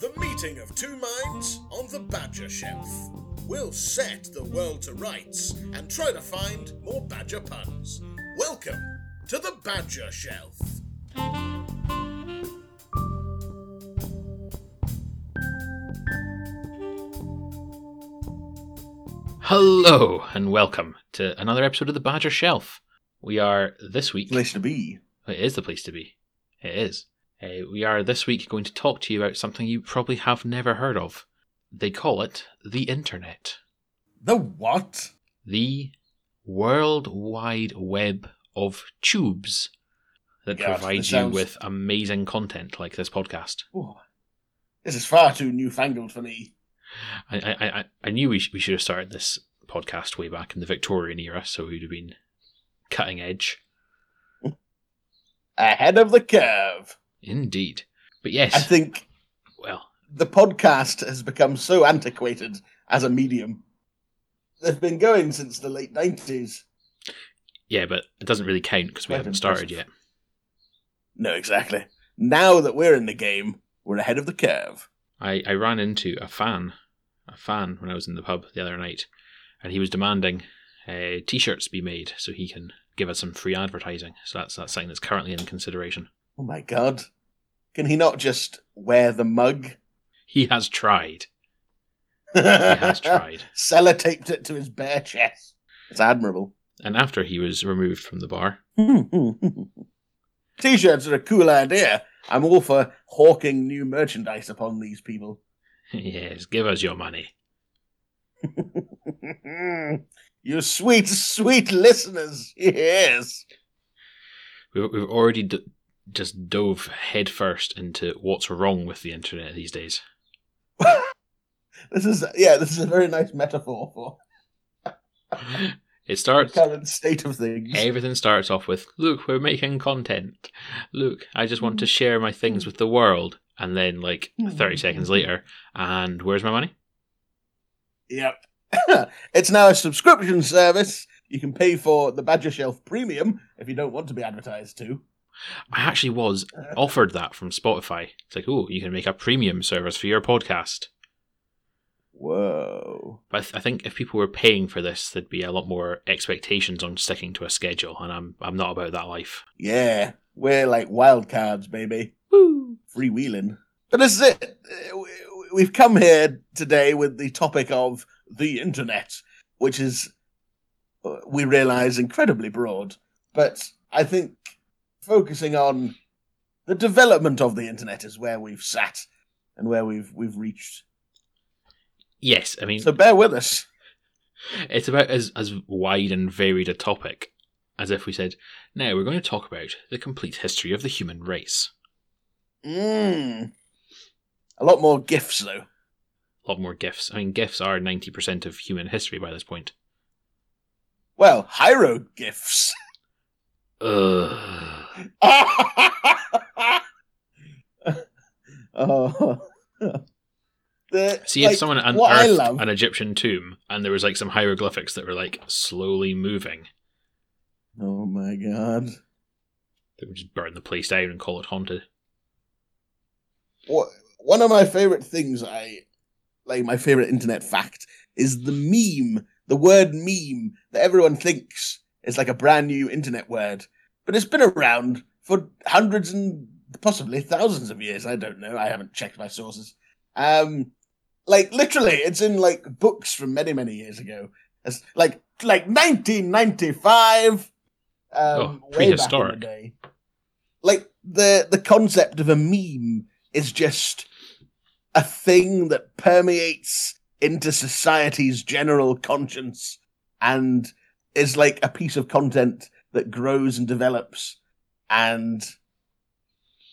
The meeting of two minds on the Badger Shelf. We'll set the world to rights and try to find more Badger puns. Welcome to the Badger Shelf. Hello and welcome to another episode of the Badger Shelf. We are this week. place to be. It is the place to be. It is. Uh, we are this week going to talk to you about something you probably have never heard of. They call it the internet. The what? The World Wide Web of tubes that God, provide this you with amazing content like this podcast. Oh, this is far too newfangled for me. I, I, I, I knew we, sh- we should have started this podcast way back in the Victorian era, so we'd have been cutting edge. Ahead of the curve. Indeed. But yes, I think well, the podcast has become so antiquated as a medium. They've been going since the late 90s. yeah, but it doesn't really count because we Quite haven't started yet. No, exactly. Now that we're in the game, we're ahead of the curve. I, I ran into a fan, a fan when I was in the pub the other night, and he was demanding uh, t-shirts be made so he can give us some free advertising. So that's that's something that's currently in consideration. Oh my god. Can he not just wear the mug? He has tried. he has tried. Sellotaped it to his bare chest. It's admirable. And after he was removed from the bar, T-shirts are a cool idea. I'm all for hawking new merchandise upon these people. yes, give us your money. You sweet, sweet listeners. Yes. We've, we've already d- just dove headfirst into what's wrong with the internet these days. This is yeah. This is a very nice metaphor for It the starts current state of things. Everything starts off with, look, we're making content. Look, I just want to mm. share my things with the world. And then, like, 30 mm. seconds later, and where's my money? Yep. it's now a subscription service. You can pay for the Badger Shelf Premium if you don't want to be advertised to. I actually was offered that from Spotify. It's like, oh, you can make a premium service for your podcast. Whoa. But I, th- I think if people were paying for this, there'd be a lot more expectations on sticking to a schedule, and I'm I'm not about that life. Yeah, we're like wild cards, baby. Woo! freewheeling. But this is it. Uh, We- We've come here today with the topic of the internet, which is, uh, we realize, incredibly broad. But I think focusing on the development of the internet is where we've sat and where we've we've reached. Yes, I mean, So bear with us. It's about as, as wide and varied a topic as if we said, now we're going to talk about the complete history of the human race. Mm. A lot more gifts, though. A lot more gifts. I mean, gifts are 90% of human history by this point. Well, hieroglyphs. Ugh. oh. The- See, if like, someone unearthed an Egyptian tomb and there was like some hieroglyphics that were like slowly moving, oh my god, they would just burn the place down and call it haunted. what, one of my favorite things I like, my favorite internet fact is the meme, the word meme that everyone thinks is like a brand new internet word, but it's been around for hundreds and possibly thousands of years. I don't know. I haven't checked my sources. Um, like literally, it's in like books from many many years ago. It's like like 1995. Um, Oh, way back in the prehistoric. day. Like the the concept of a meme is just a thing that permeates into society's general conscience and is like a piece of content that grows and develops and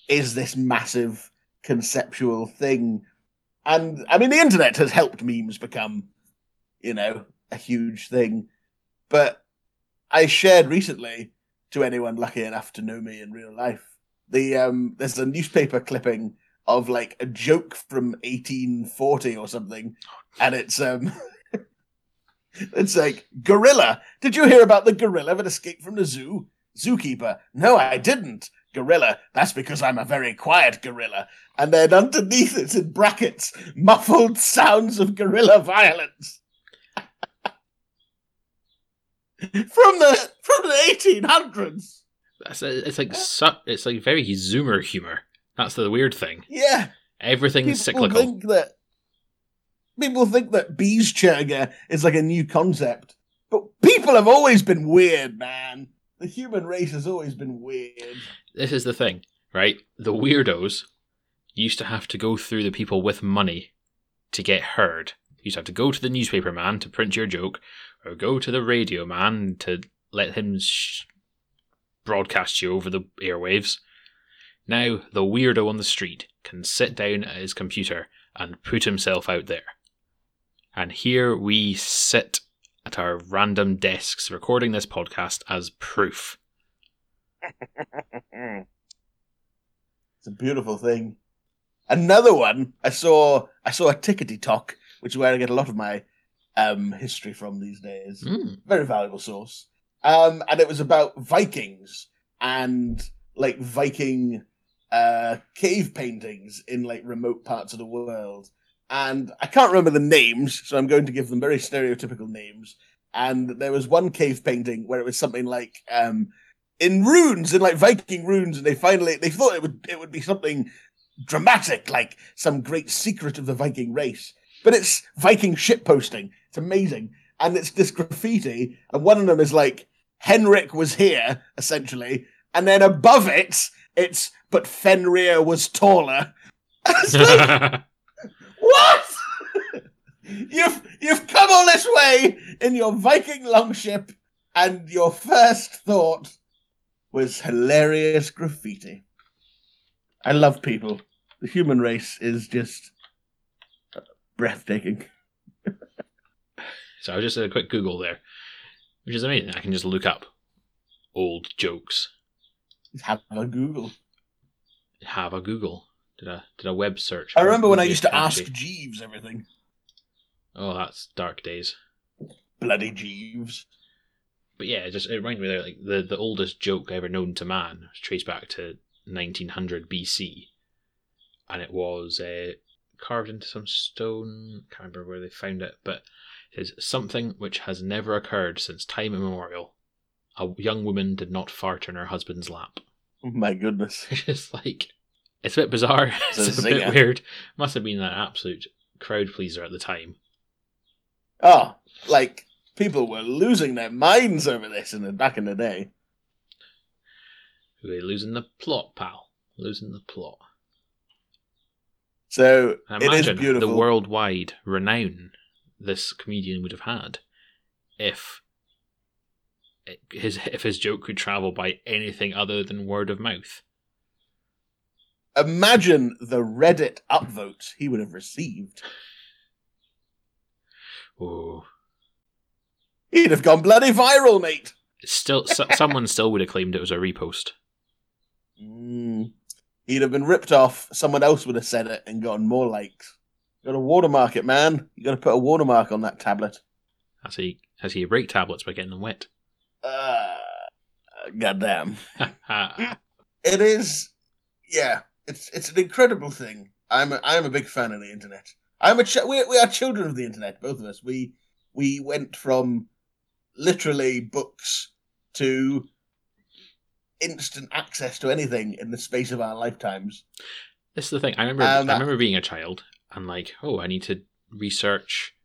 is this massive conceptual thing. And I mean, the internet has helped memes become, you know, a huge thing. But I shared recently to anyone lucky enough to know me in real life. The um, there's a newspaper clipping of like a joke from 1840 or something, and it's um, it's like gorilla. Did you hear about the gorilla that escaped from the zoo? Zookeeper. No, I didn't. gorilla. That's because I'm a very quiet gorilla. And then underneath it's in brackets, muffled sounds of gorilla violence. from the from the eighteen hundreds. That's it's like su- it's like very zoomer humor. That's the weird thing. Yeah. Everything's people cyclical. think that people think that Beeschurger is like a new concept, but people have always been weird, man. The human race has always been weird. This is the thing, right? The weirdos used to have to go through the people with money to get heard. You used to have to go to the newspaper man to print your joke, or go to the radio man to let him sh- broadcast you over the airwaves. Now, the weirdo on the street can sit down at his computer and put himself out there. And here we sit at our random desks recording this podcast as proof. It's a beautiful thing. Another one I saw I saw a tickety talk, which is where I get a lot of my um history from these days. Mm. Very valuable source. Um and it was about Vikings and like Viking uh cave paintings in like remote parts of the world. And I can't remember the names, so I'm going to give them very stereotypical names. And there was one cave painting where it was something like um in runes, in like Viking runes, and they finally they thought it would it would be something dramatic, like some great secret of the Viking race. But it's Viking ship posting. It's amazing. And it's this graffiti, and one of them is like, Henrik was here, essentially. And then above it, it's, but Fenrir was taller. Like, what? you've you've come all this way in your Viking longship, and your first thought was hilarious graffiti. I love people. The human race is just breathtaking. So I was just did a quick Google there, which is amazing. I can just look up old jokes. Have a Google. Have a Google. Did a did a web search. I remember when I used to ask Jeeves everything. Oh, that's dark days. Bloody Jeeves. But yeah, it just it reminded me there like the the oldest joke ever known to man was traced back to 1900 BC, and it was uh, carved into some stone. Can't remember where they found it, but it says something which has never occurred since time immemorial. A young woman did not fart in her husband's lap. Oh my goodness. It's just like it's a bit bizarre. It's a It's a bit weird. Must have been an absolute crowd pleaser at the time. Oh, like people were losing their minds over this in the back in the day. We're losing the plot, pal. Losing the plot. So And it is Imagine beautiful. the worldwide renown this comedian would have had if his if his joke could travel by anything other than word of mouth. Imagine the Reddit upvotes he would have received. Oh, He'd have gone bloody viral, mate. still, so, someone still would have claimed it was a repost. Mm. He'd have been ripped off. Someone else would have said it and gotten more likes. Got a watermark it, man. You got to put a watermark on that tablet. That's how you, that's how you break tablets by getting them wet. Uh, goddamn. It is, yeah. It's it's an incredible thing. I'm a, I'm a big fan of the internet. I'm a ch- we we are children of the internet, both of us. We we went from literally books to instant access to anything in the space of our lifetimes. This is the thing. I remember. Um, I remember being a child and like, oh, I need to research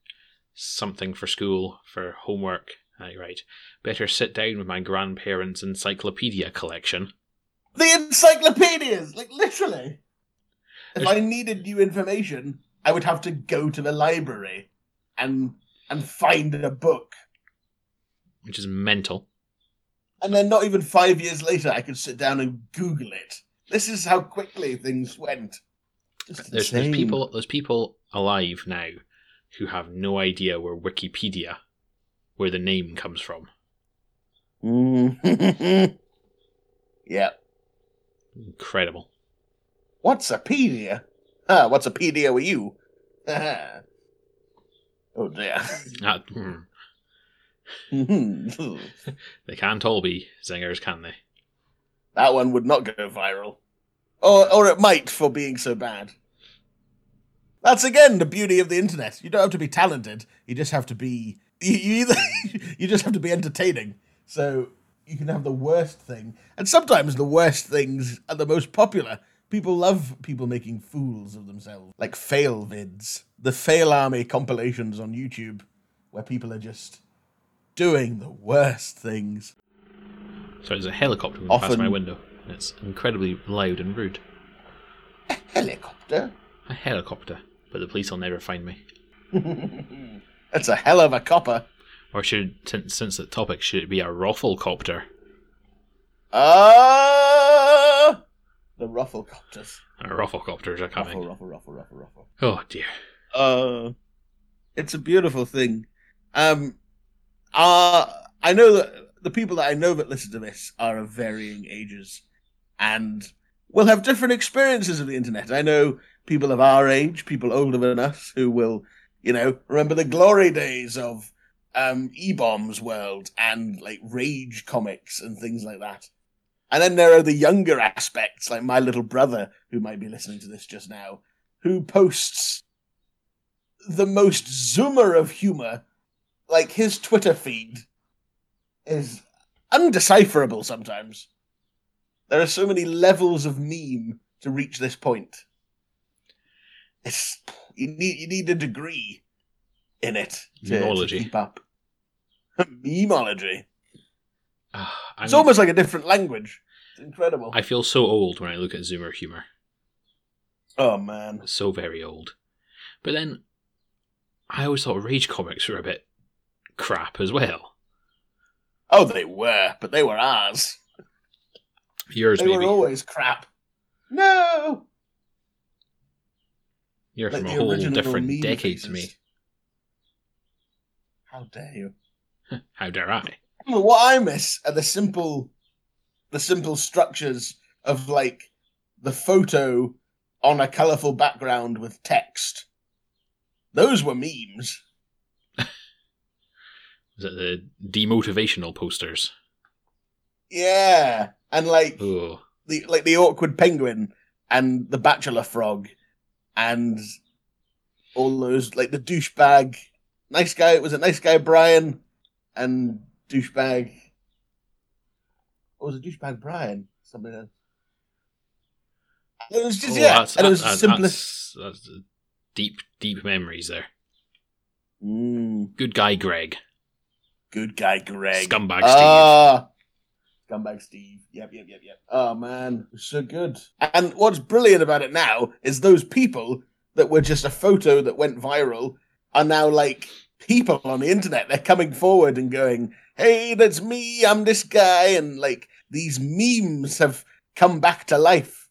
something for school for homework. Right, better sit down with my grandparents' encyclopedia collection. The encyclopedias, like literally. If I needed new information, I would have to go to the library and and find a book. which is mental. And then not even five years later, I could sit down and Google it. This is how quickly things went. There's, there's people there's people alive now who have no idea where Wikipedia, where the name comes from. Mm. yeah. Incredible. What's a pedia? Ah, what's a pedia with you? oh dear. Ah. Mhm. they can't all be zingers, can they? that one would not go viral. Or, or it might for being so bad. That's again the beauty of the internet. You don't have to be talented. You just have to be. You, you either you just have to be entertaining. So you can have the worst thing, and sometimes the worst things are the most popular. People love people making fools of themselves, like fail vids, the fail army compilations on YouTube, where people are just doing the worst things. So there's a helicopter going past my window. and It's incredibly loud and rude. A helicopter. A helicopter, but the police will never find me. That's a hell of a copper. Or should, since, since the topic, should it be a rufflecopter? Ah, the rufflecopters. Uh, rufflecopters are coming. Ruffle, ruffle, ruffle, ruffle, ruffle. Oh dear. Uh, it's a beautiful thing. Um, uh, I know that the people that I know that listen to this are of varying ages, and will have different experiences of the internet. I know people of our age, people older than us, who will, you know, remember the glory days of um, eBaum's World and like Rage comics and things like that. And then there are the younger aspects, like my little brother, who might be listening to this just now, who posts the most zoomer of humor. Like his Twitter feed is undecipherable sometimes. There are so many levels of meme to reach this point. It's you need you need a degree in it to, to keep up. Ah, I'm- It's almost like a different language. It's incredible. I feel so old when I look at Zoomer humor. oh man. So very old. But then, I always thought Rage comics were a bit crap as well. Oh, they were, but they were ours. Yours They maybe. were always crap. No. You're Like from a whole different decade to me. How dare you? How dare I? What I miss are the simple, the simple structures of like the photo on a colorful background with text. Those were memes. Is it the demotivational posters? Yeah, and like Oh, the like the awkward penguin and the bachelor frog and all those like the douchebag nice guy was it nice guy Brian and douchebag what was it douchebag Brian something else. It was just Oh, yeah, that's- and it was that- the simplest. That's, that's deep, deep memories there. Mm, Good guy, Greg. good guy Greg. Scumbag Ah, Scumbag Steve. Yep, yep, yep, yep. Oh man, so good. And what's brilliant about it now is those people that were just a photo that went viral are now like people on the internet. They're coming forward and going, "Hey, that's me. I'm this guy," and like these memes have come back to life.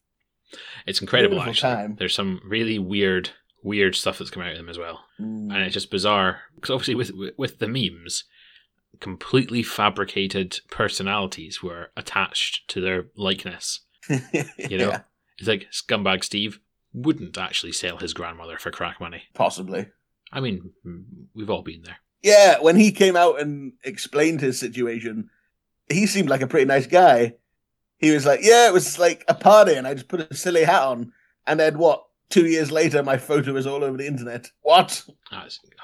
It's incredible, Beautiful actually. time. There's some really weird, weird stuff that's come out of them as well, Mm. and it's just bizarre because obviously with with the memes, completely fabricated personalities were attached to their likeness. You know, Yeah, it's like scumbag Steve wouldn't actually sell his grandmother for crack money. possibly. I mean, mm, we've all been there. Yeah, when he came out and explained his situation, he seemed like a pretty nice guy. He was like, "Yeah, it was like a party, and I just put a silly hat on, and then what? Two years later, my photo was all over the internet. What?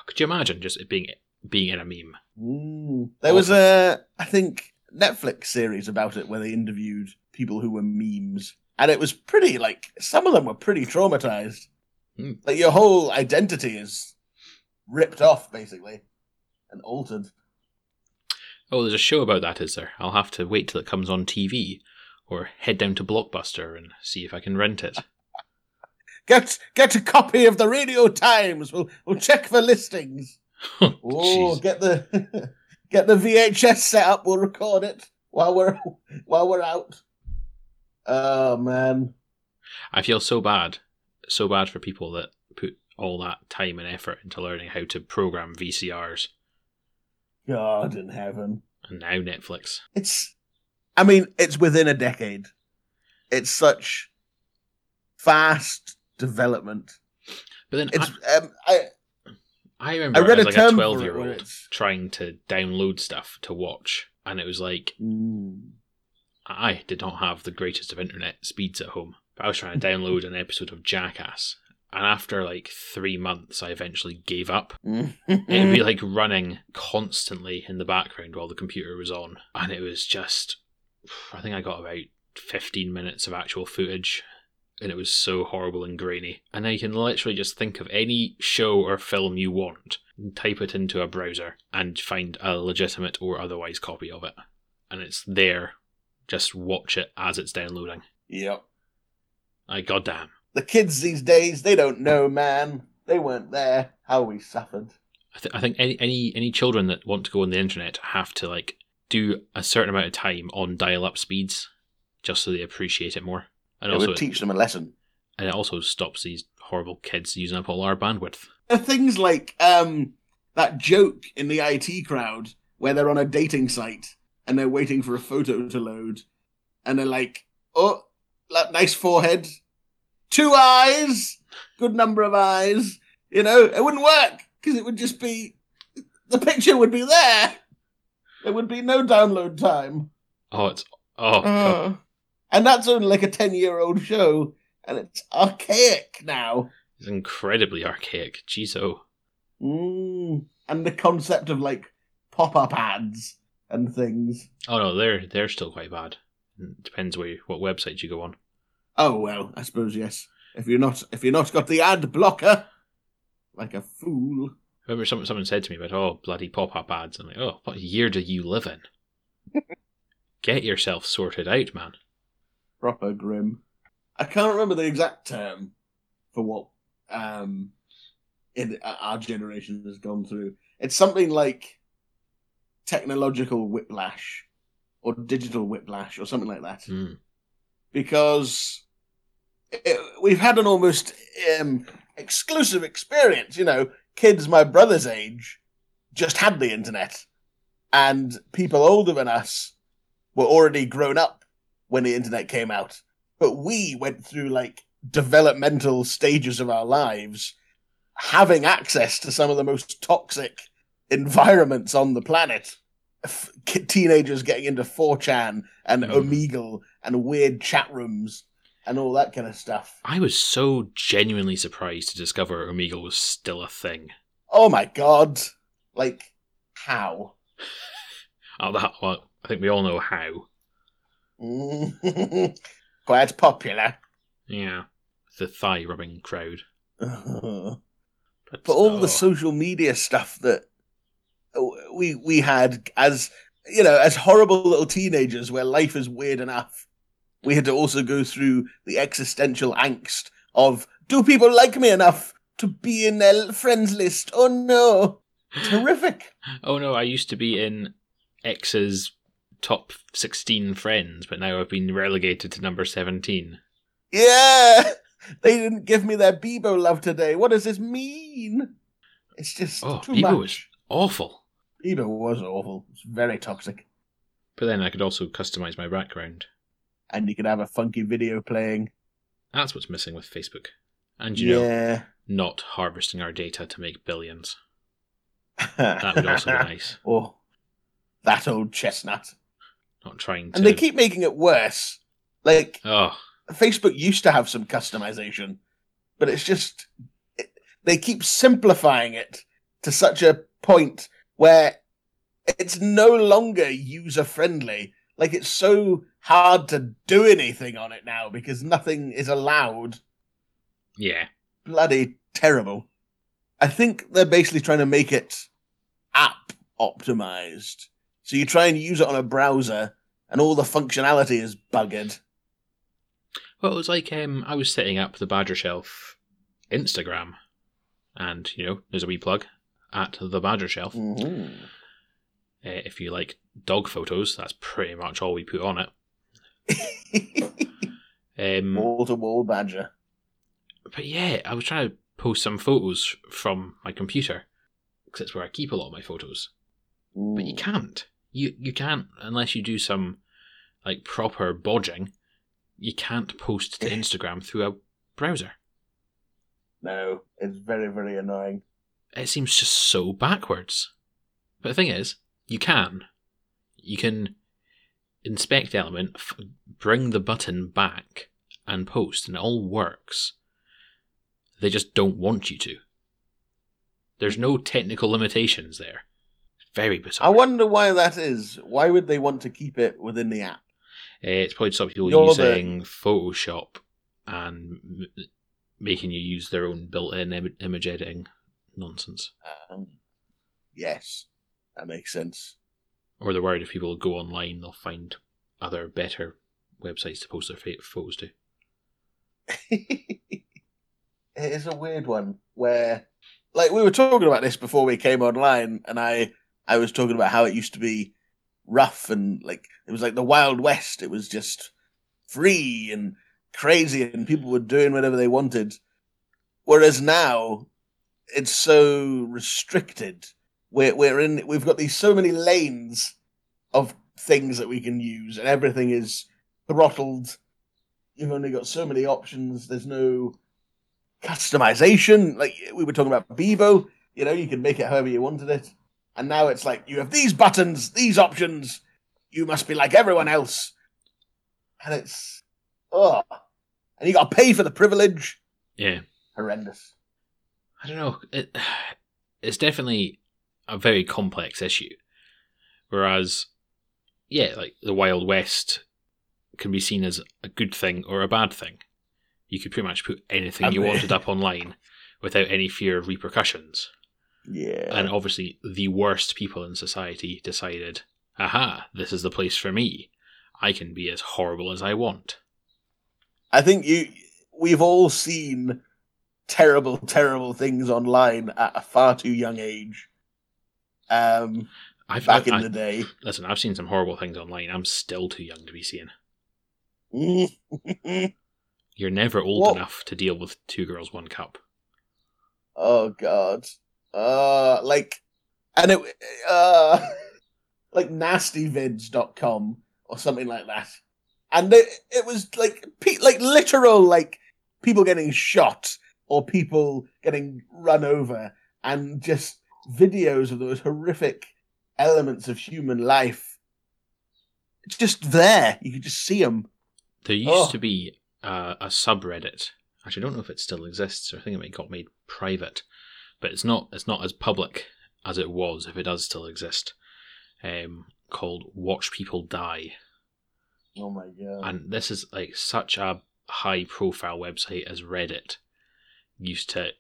Could you imagine just it being being in a meme? Mm. There was a, I think, Netflix series about it where they interviewed people who were memes, and it was pretty like some of them were pretty traumatized. Hmm. Like your whole identity is ripped off, basically, and altered. Oh, there's a show about that, is there? I'll have to wait till it comes on TV, or head down to Blockbuster and see if I can rent it. Get get a copy of the Radio Times. We'll we'll check for listings. Oh, get the get the VHS set up. We'll record it while we're while we're out. Oh man, I feel so bad, so bad for people that put all that time and effort into learning how to program VCRs, God in heaven. and now Netflix. It's, I mean, it's within a decade. It's such fast development. But then It's I, um, I I remember I read as a like term a 12 year old trying to download stuff to watch, and it was like Mm. I did not have the greatest of internet speeds at home. But I was trying to download an episode of Jackass, and after like three months, I eventually gave up. It'd be like running constantly in the background while the computer was on, and it was just. I think I got about 15 minutes of actual footage, and it was so horrible and grainy. And now you can literally just think of any show or film you want, and type it into a browser, and find a legitimate or otherwise copy of it. And it's there. Just watch it as it's downloading. yep. Like, goddamn. The kids these days, they don't know, man. They weren't there. How we suffered. I, th- I think any, any any children that want to go on the internet have to like do a certain amount of time on dial-up speeds, just so they appreciate it more. And it also, would teach them a lesson. and it also stops these horrible kids using up all our bandwidth. There are things like um, that joke in the IT crowd where they're on a dating site and they're waiting for a photo to load, and they're like, "Oh, that nice forehead, two eyes, good number of eyes." You know, it wouldn't work because it would just be the picture would be there. There would be no download time. Oh, it's oh, God. Uh, and that's only like a ten-year-old show, and it's archaic now. it's incredibly archaic. Jeez, oh, Mm. And the concept of like pop-up ads and things. oh no, they're they're still quite bad. It depends where you, what website you go on. Oh well, I suppose yes. If you're not if you're not got the ad blocker, like a fool. I remember someone someone said to me about oh bloody pop up ads. I'm like, oh, what year do you live in? Get yourself sorted out, man. Proper grim. I can't remember the exact term for what um in uh, our generation has gone through. It's something like technological whiplash or digital whiplash or something like that. Mm. because it, we've had an almost um, exclusive experience. You know, kids my brother's age just had the internet, and people older than us were already grown up when the internet came out. But we went through like developmental stages of our lives, having access to some of the most toxic environments on the planet. F- teenagers getting into 4chan and Mm. Omegle and weird chat rooms and all that kind of stuff. I was so genuinely surprised to discover Omegle was still a thing. Oh my god! Like, how? Oh, that well, I think we all know how. Quite popular. Yeah, the thigh rubbing crowd. but But, all oh, the social media stuff that we we had as you know as horrible little teenagers where life is weird enough we had to also go through the existential angst of do people like me enough to be in their friends list? Oh no. Terrific. Oh no, I used to be in X's top sixteen friends, but now I've been relegated to number seventeen. yeah they didn't give me their bebo love today what does this mean it's just Oh, too Bebo much was awful. bebo was awful it's very toxic But then I could also customize my background. and you could have a funky video playing That's what's missing with Facebook. And you know, not harvesting our data to make billions. That would also be nice. Oh, that old chestnut. Not trying to. And they keep making it worse. Like, Oh, Facebook used to have some customization, but it's just. It, they keep simplifying it to such a point where it's no longer user friendly. Like, it's so hard to do anything on it now because nothing is allowed. yeah. bloody terrible. I think they're basically trying to make it app optimized. So you try and use it on a browser and all the functionality is buggered. Well, it was like um, I was setting up the Badger Shelf Instagram, and you know, there's a wee plug at the Badger Shelf. Mm-hmm. Uh, if you like dog photos, that's pretty much all we put on it. Um, wall to wall badger. but yeah, I was trying to post some photos from my computer because it's where I keep a lot of my photos. But you Mm. can't. You you can't unless you do some like proper bodging. You can't post to Instagram through a browser. No, it's very, very annoying. It seems just so backwards. But the thing is, you can. You can inspect element, f- bring the button back, and post, and it all works. They just don't want you to. There's no technical limitations there. Very bizarre. I wonder why that is. Why would they want to keep it within the app? It's probably to stop people You're the- using Photoshop and m- making you use their own built-in Im- image editing nonsense. Um, yes, that makes sense. Or they're worried if people go online, they'll find other better websites to post their photos to. it is a weird one where, like, we were talking about this before we came online, and I, I was talking about how it used to be rough and like it was like the Wild West. It was just free and crazy, and people were doing whatever they wanted. Whereas now, it's so restricted. We're we're in. We've got these so many lanes of things that we can use, and everything is throttled. You've only got so many options. There's no customization. Like we were talking about Bebo, you know, you can make it however you wanted it. And now it's like you have these buttons, these options. You must be like everyone else. And it's oh, and you got to pay for the privilege. Yeah. Horrendous. I don't know. It, it's definitely a very complex issue. Whereas, yeah, like the Wild West can be seen as a good thing or a bad thing. You could pretty much put anything I you wanted up online without any fear of repercussions. Yeah. And obviously, the worst people in society decided, aha, this is the place for me. I can be as horrible as I want. I think you we've all seen terrible, terrible things online at a far too young age. Um, I've, back I, in I- the day. listen, I've seen some horrible things online. I'm still too young to be seeing. You're never old What? enough to deal with two girls, one cup. oh god. Uh like and it uh like nastyvids.com or something like that. And it, it was like pe- like literal like people getting shot or people getting run over and just videos of those horrific elements of human life. It's just there. You could just see them. There used Oh. to be uh, a subreddit. Actually, I don't know if it still exists. Or I think it got made private, but it's not. It's not as public as it was, if it does still exist. Um, called "Watch People Die," Oh my god. and this is like such a high-profile website as Reddit used to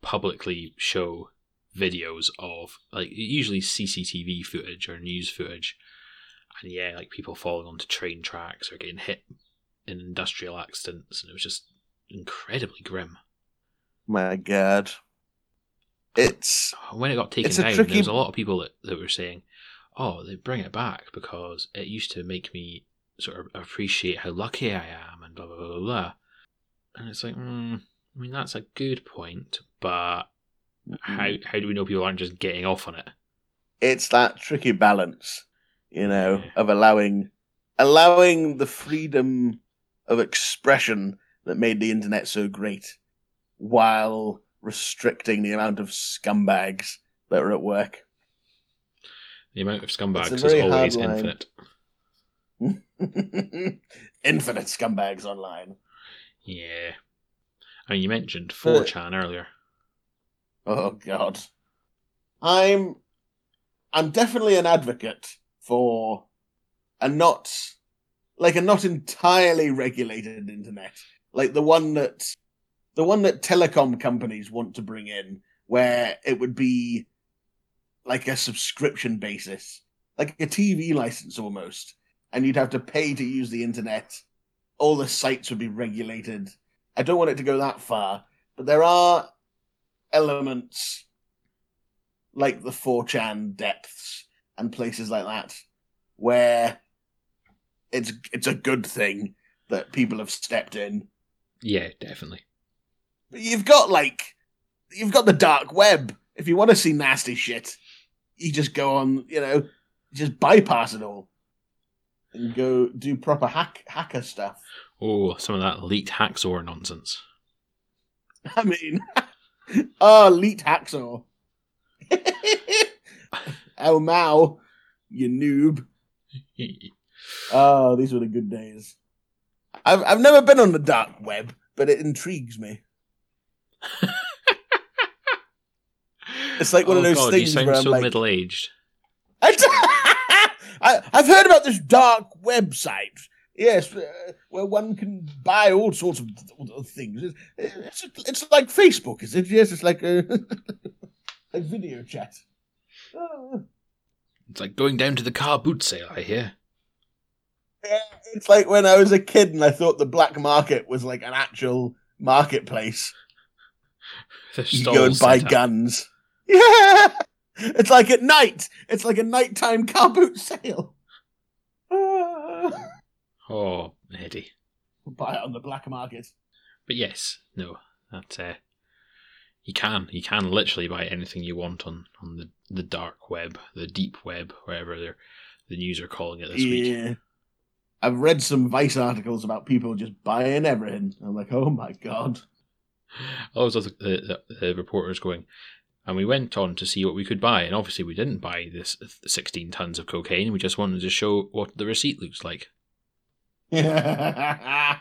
publicly show videos of like usually CCTV footage or news footage, and yeah, like people falling onto train tracks or getting hit in industrial accidents, and it was just incredibly grim. my god. It's When it got taken down, tricky- there was a lot of people that, that were saying, "Oh, they bring it back because it used to make me sort of appreciate how lucky I am," and blah blah blah blah. blah. And it's like, mm, I mean, that's a good point, but how how do we know people aren't just getting off on it? it's that tricky balance, you know, Yeah. of allowing allowing the freedom of expression that made the internet so great while restricting the amount of scumbags that are at work. The amount of scumbags is always infinite. Infinite scumbags online. Yeah. I mean, you mentioned 4chan earlier. Oh god. I'm I'm definitely an advocate for a not like a not entirely regulated internet. Like the one that the one that telecom companies want to bring in where it would be like a subscription basis. Like a TV license almost. And you'd have to pay to use the internet. All the sites would be regulated. I don't want it to go that far, but there are elements like the 4chan depths and places like that where it's it's a good thing that people have stepped in. Yeah, definitely. But you've got like you've got the dark web. If you want to see nasty shit, you just go on, you know, just bypass it all and go do proper hack hacker stuff. Oh, some of that leaked Hacksaw nonsense. I mean, oh, elite hacksaw. oh, Mao, you noob. Oh, these were the good days. I've I've never been on the dark web, but it intrigues me. It's like one of Oh, those God, things You sound where I'm so like- middle aged. I, I've heard about this dark website. Yes, uh, where one can buy all sorts of, of things. It's, it's, like Facebook, is it? Yes, it's like a like video chat. Oh. It's like going down to the car boot sale, I hear. Yeah, it's like when I was a kid and I thought the black market was like an actual marketplace. You go and buy guns. Yeah, it's like at night. It's like a nighttime car boot sale. Oh, Eddie. buy it on the black market. But yes, no, that uh, you can you can literally buy anything you want on on the the dark web, the deep web, wherever they're the news are calling it this week. Yeah. I've read some Vice articles about people just buying everything. I'm like, oh my god. All those other the, the, the reporters going, and we went on to see what we could buy, and obviously we didn't buy this 16 tons of cocaine. We just wanted to show what the receipt looks like. yep.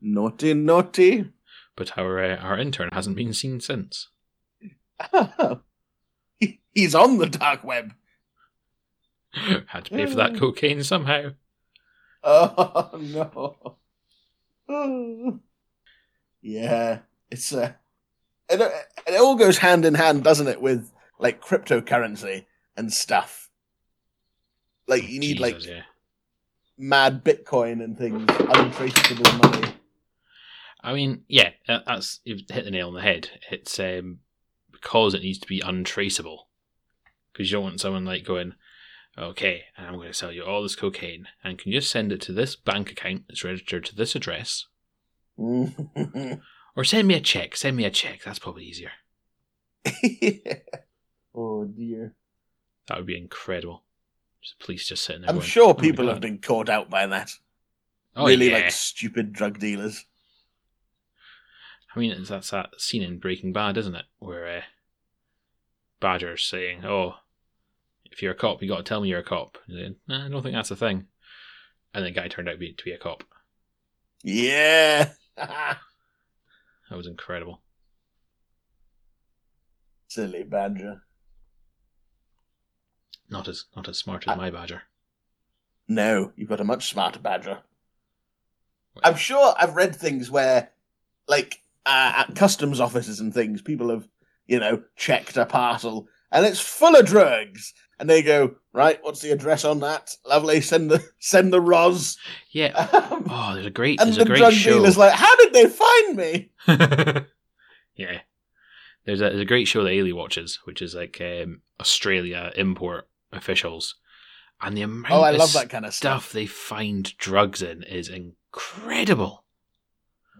Naughty, naughty. But our uh, our intern hasn't been seen since. He- He's on the dark web. Had to pay for that cocaine somehow. Oh no. Oh. Yeah, it's uh, it, it all goes hand in hand, doesn't it, with like cryptocurrency and stuff. Like you need like yeah. mad Bitcoin and things, untraceable money. I mean, yeah, that's you've hit the nail on the head. It's um, because it needs to be untraceable. Because you don't want someone like going, okay, I'm going to sell you all this cocaine, and can you just send it to this bank account that's registered to this address, or send me a check. Send me a check. That's probably easier. oh dear. That would be incredible. Just police just sitting there. I'm going, sure "Oh people God." have been caught out by that. Oh, really yeah. like stupid drug dealers. I mean, it's, that's that scene in Breaking Bad, isn't it? Where uh, Badger's saying, "Oh, if you're a cop, you got to tell me you're a cop." And then, nah, I don't think that's a thing. And the guy turned out to be, to be a cop. Yeah. That was incredible. Silly badger. Not as not as smart as my Badger. No, you've got a much smarter badger. I'm sure I've read things where, like, uh, at customs offices and things, people have, you know, checked a parcel and it's full of drugs. And they go, right, what's the address on that? Lovely, send the send the ROS. Yeah. Um, Oh, there's a great and there's the a great drug show. dealer's like, how did they find me? yeah. There's a there's a great show that Ailey watches, which is like um, Australia import officials, and the amount Oh, I of love that kind of stuff stuff. they find drugs in is incredible.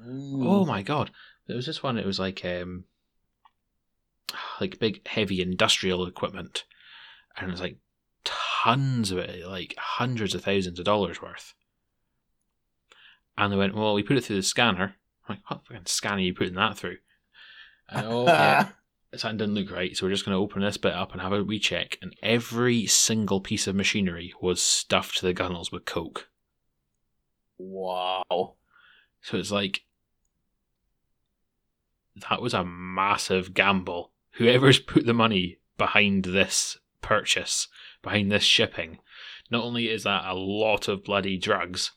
Mm. Oh my god! There was this one. It was like um, like big heavy industrial equipment, and it's like tons of it, like hundreds of thousands of dollars worth. And they went, well, we put it through the scanner. I'm like, what fucking scanner are you putting that through? And oh yeah, something didn't look right, so we're just going to open this bit up and have a wee check. And every single piece of machinery was stuffed to the gunnels with coke. wow. So it's like that was a massive gamble. Whoever's put the money behind this purchase, behind this shipping, not only is that a lot of bloody drugs,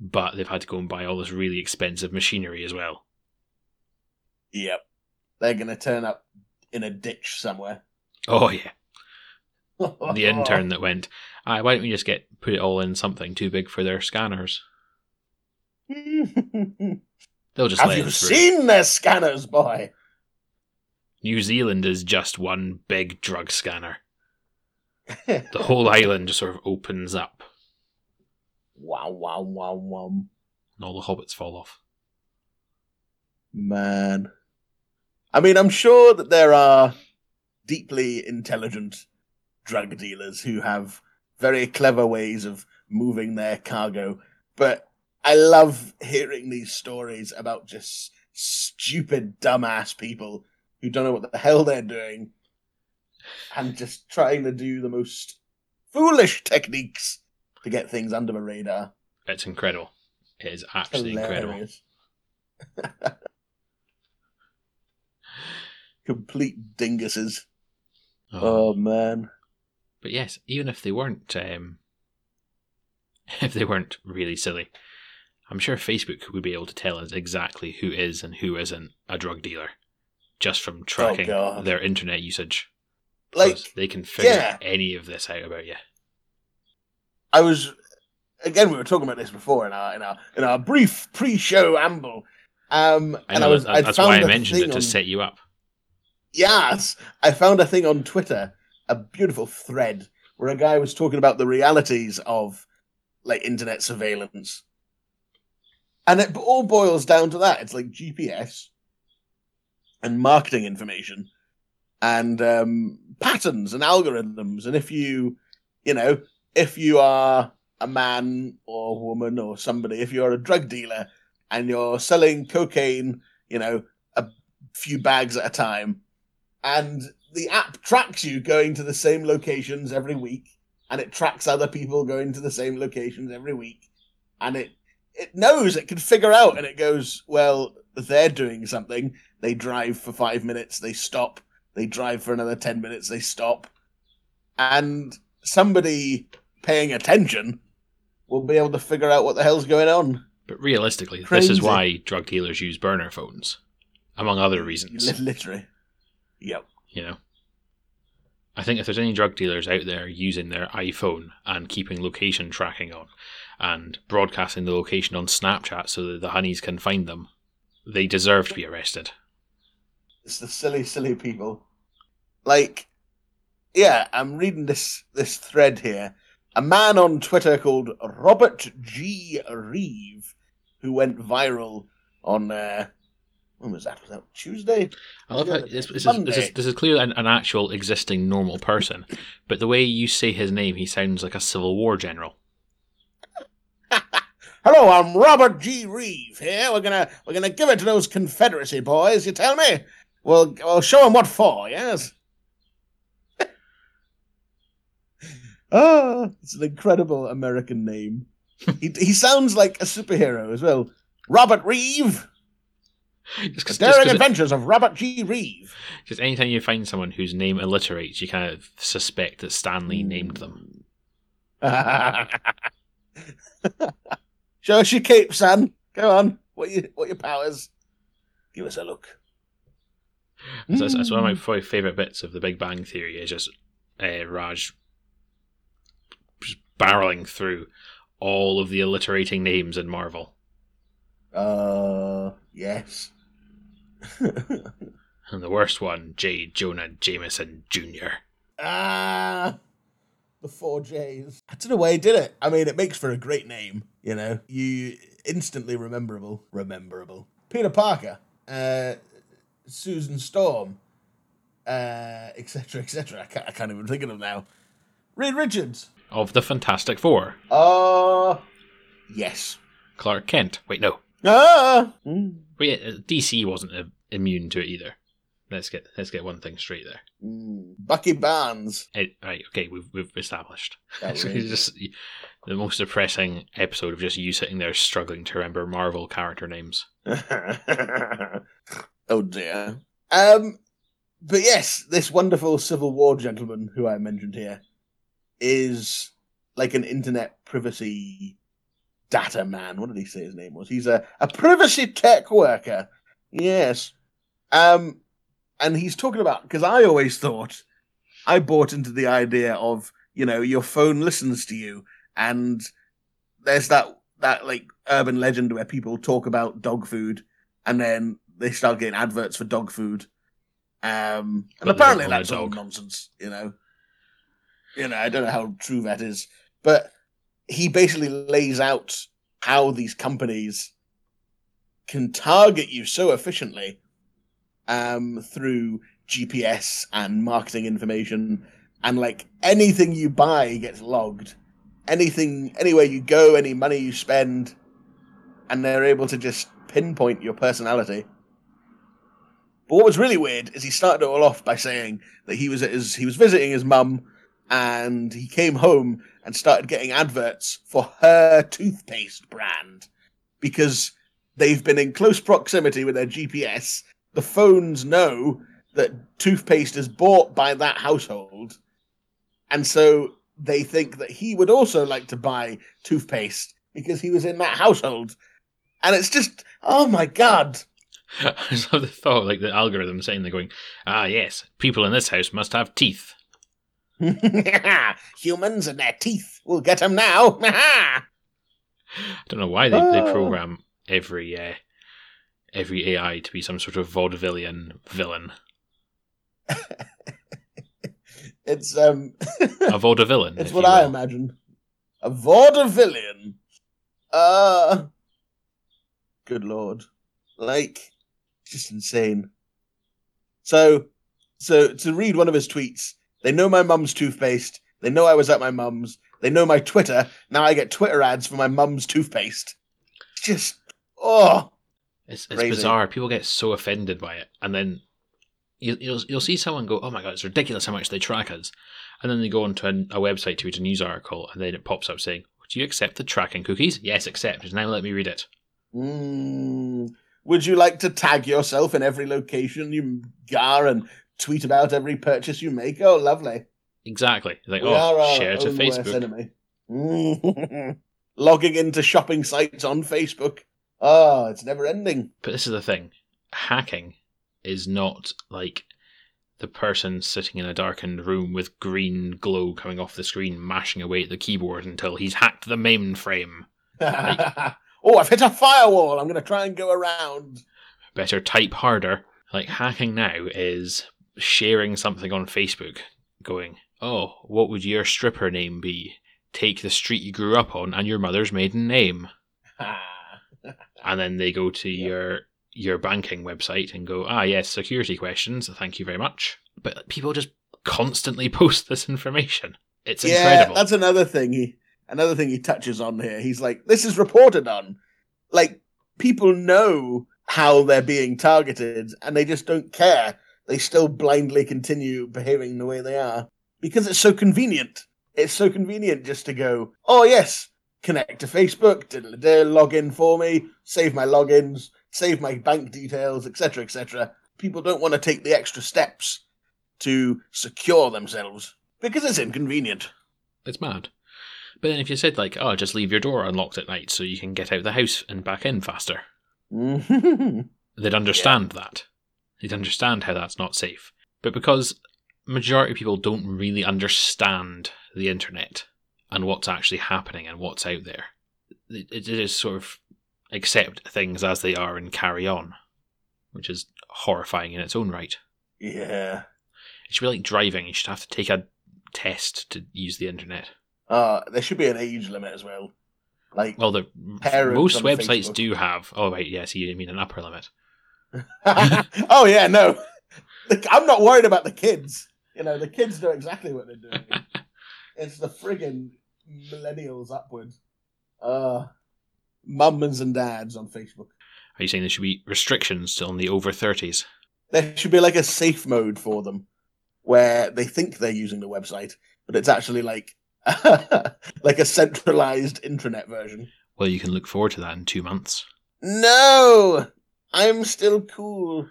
but they've had to go and buy all this really expensive machinery as well. Yep. They're going to turn up in a ditch somewhere. Oh yeah, the intern that went, ah, why don't we just get put it all in something too big for their scanners? They'll just Have let you it seen their scanners, boy? New Zealand is just one big drug scanner. The whole island just sort of opens up, wow, wow, wow, wow. and all the hobbits fall off. Man. I mean, I'm sure that there are deeply intelligent drug dealers who have very clever ways of moving their cargo, but I love hearing these stories about just stupid, dumbass people who don't know what the hell they're doing and just trying to do the most foolish techniques to get things under the radar. It's incredible. It is absolutely incredible. Complete dinguses. Oh. Oh man. But yes, even if they weren't, um, if they weren't really silly, I'm sure Facebook would be able to tell us exactly who is and who isn't a drug dealer, just from tracking God. their internet usage. Like they can figure yeah. any of this out about you. I was again we were talking about this before in our in our in our brief pre-show amble. Um I and I was that- I'd that's why I mentioned it to set you up. Yes, I found a thing on Twitter, a beautiful thread where a guy was talking about the realities of like internet surveillance. And it all boils down to that. It's like GPS and marketing information and um, patterns and algorithms. And if you, you know, if you are a man or a woman or somebody, if you're a drug dealer and you're selling cocaine, you know, a few bags at a time, and the app tracks you going to the same locations every week, and it tracks other people going to the same locations every week, and it it knows it can figure out, and it goes, well, they're doing something. They drive for five minutes, they stop. They drive for another ten minutes, they stop, and somebody paying attention will be able to figure out what the hell's going on. But realistically, this is why drug dealers use burner phones, among other reasons. Lit- Literally. Yep. You know, I think if there's any drug dealers out there using their iPhone and keeping location tracking on and broadcasting the location on Snapchat so that the honeys can find them, they deserve to be arrested. It's the silly, silly people. Like, yeah, I'm reading this this thread here. A man on Twitter called Robert G. Reeve, who went viral on uh, when was that? Was that Tuesday? I love how this, this, is, this, is, this is clearly an, an actual existing normal person, but the way you say his name, he sounds like a Civil War general. Hello, I'm Robert G. Reeve here. We're gonna we're gonna give it to those Confederacy boys. You tell me. We'll we'll show him what for. Yes. oh, it's an incredible American name. he he sounds like a superhero as well. Robert Reeve. Just, The 'cause- just, daring 'cause it- adventures of Robert G. Reeve. just anytime you find someone whose name alliterates, you kind of suspect that Stan Lee hmm. named them. Show us your cape, son. Go on. What you what your powers? Give us a look. So that's, that's one of my Mm. probably favorite bits of the Big Bang Theory is just uh, Raj just barreling through all of the alliterating names in Marvel. Uh, yes. And the worst one, J. Jonah Jameson Jr. Ah, the four J's. I don't know why he did it. I mean, it makes for a great name. You know, you instantly rememberable, rememberable. Peter Parker, uh, Susan Storm, uh, etc., etc. I can't, I can't even think of them now. Reed Richards. Of the Fantastic Four. Uh, yes. Clark Kent. Wait, no. Ah. Mm. Wait, uh, DC wasn't uh, immune to it either. Let's get let's get one thing straight there. Mm. Bucky Barnes. Eh, right, okay, we've we've established. So just the most depressing episode of just you sitting there struggling to remember Marvel character names. oh dear. Um, but yes, this wonderful Civil War gentleman who I mentioned here is like an internet privacy data man. What did he say his name was? He's a, a privacy tech worker. Yes. Um, and he's talking about because I always thought I bought into the idea of you know your phone listens to you, and there's that that like urban legend where people talk about dog food and then they start getting adverts for dog food. Um, and But apparently don't own a that's all nonsense, you know. You know, I don't know how true that is, but he basically lays out how these companies can target you so efficiently um, through GPS and marketing information, and like anything you buy gets logged. Anything, anywhere you go, any money you spend, and they're able to just pinpoint your personality. But what was really weird is he started it all off by saying that he was at his he was visiting his mum, and he came home and started getting adverts for her toothpaste brand because they've been in close proximity with their GPS. The phones know that toothpaste is bought by that household, and so they think that he would also like to buy toothpaste because he was in that household. And it's just, oh my god. I just love the thought, like the algorithm saying they're going, ah, yes, people in this house must have teeth. Humans and their teeth. We'll get them now. I don't know why they, they Oh. program every uh, every AI to be some sort of vaudevillian villain. it's um A vaudevillain. it's what I imagine. A vaudevillian. Uh good lord. Like just insane. So so to read one of his tweets, they know my mum's toothpaste, they know I was at my mum's, they know my Twitter, now I get Twitter ads for my mum's toothpaste. Just oh It's, it's Crazy. bizarre. People get so offended by it, and then you, you'll you'll see someone go, "Oh my god, it's ridiculous how much they track us," and then they go onto a, a website to read a news article, and then it pops up saying, "Do you accept the tracking cookies?" Yes, accept. Now let me read it. Mm, would you like to tag yourself in every location you gar and tweet about every purchase you make? Oh, lovely. Exactly. Like, We oh, are oh, our share to Facebook. enemy. Logging into shopping sites on Facebook. Oh, it's never ending. But this is the thing: hacking is not like the person sitting in a darkened room with green glow coming off the screen, mashing away at the keyboard until he's hacked the mainframe. oh, I've hit a firewall. I'm going to try and go around. better type harder. Like hacking now is sharing something on Facebook, going, "Oh, what would your stripper name be? Take the street you grew up on and your mother's maiden name." And then they go to Yeah. your your banking website and go, "Ah, yes, security questions. Thank you very much." But people just constantly post this information. It's yeah, incredible. that's another thing another thing he touches on here. He's like, this is reported on. Like people know how they're being targeted and they just don't care. They still blindly continue behaving the way they are because it's so convenient. It's so convenient just to go, oh yes, connect to Facebook, log in for me, save my logins, save my bank details, etc., etc. People don't want to take the extra steps to secure themselves because it's inconvenient. It's mad. But then if you said like, "Oh, just leave your door unlocked at night so you can get out of the house and back in faster," mm-hmm. they'd understand that. They'd understand how that's not safe. But because majority of people don't really understand the internet and what's actually happening and what's out there, it is sort of accept things as they are and carry on, which is horrifying in its own right. yeah. It should be like driving. You should have to take a test to use the internet. Uh, there should be an age limit as well. Like, Well, the most websites Facebook. do have. Oh, right, yes, you mean an upper limit. oh yeah, no, I'm not worried about the kids. You know, the kids know exactly what they're doing. it's the friggin' millennials upwards. Uh, mums and dads on Facebook. Are you saying there should be restrictions on the over thirties? There should be like a safe mode for them, where they think they're using the website, but it's actually like like a centralized intranet version. Well, you can look forward to that in two months. No, I'm still cool.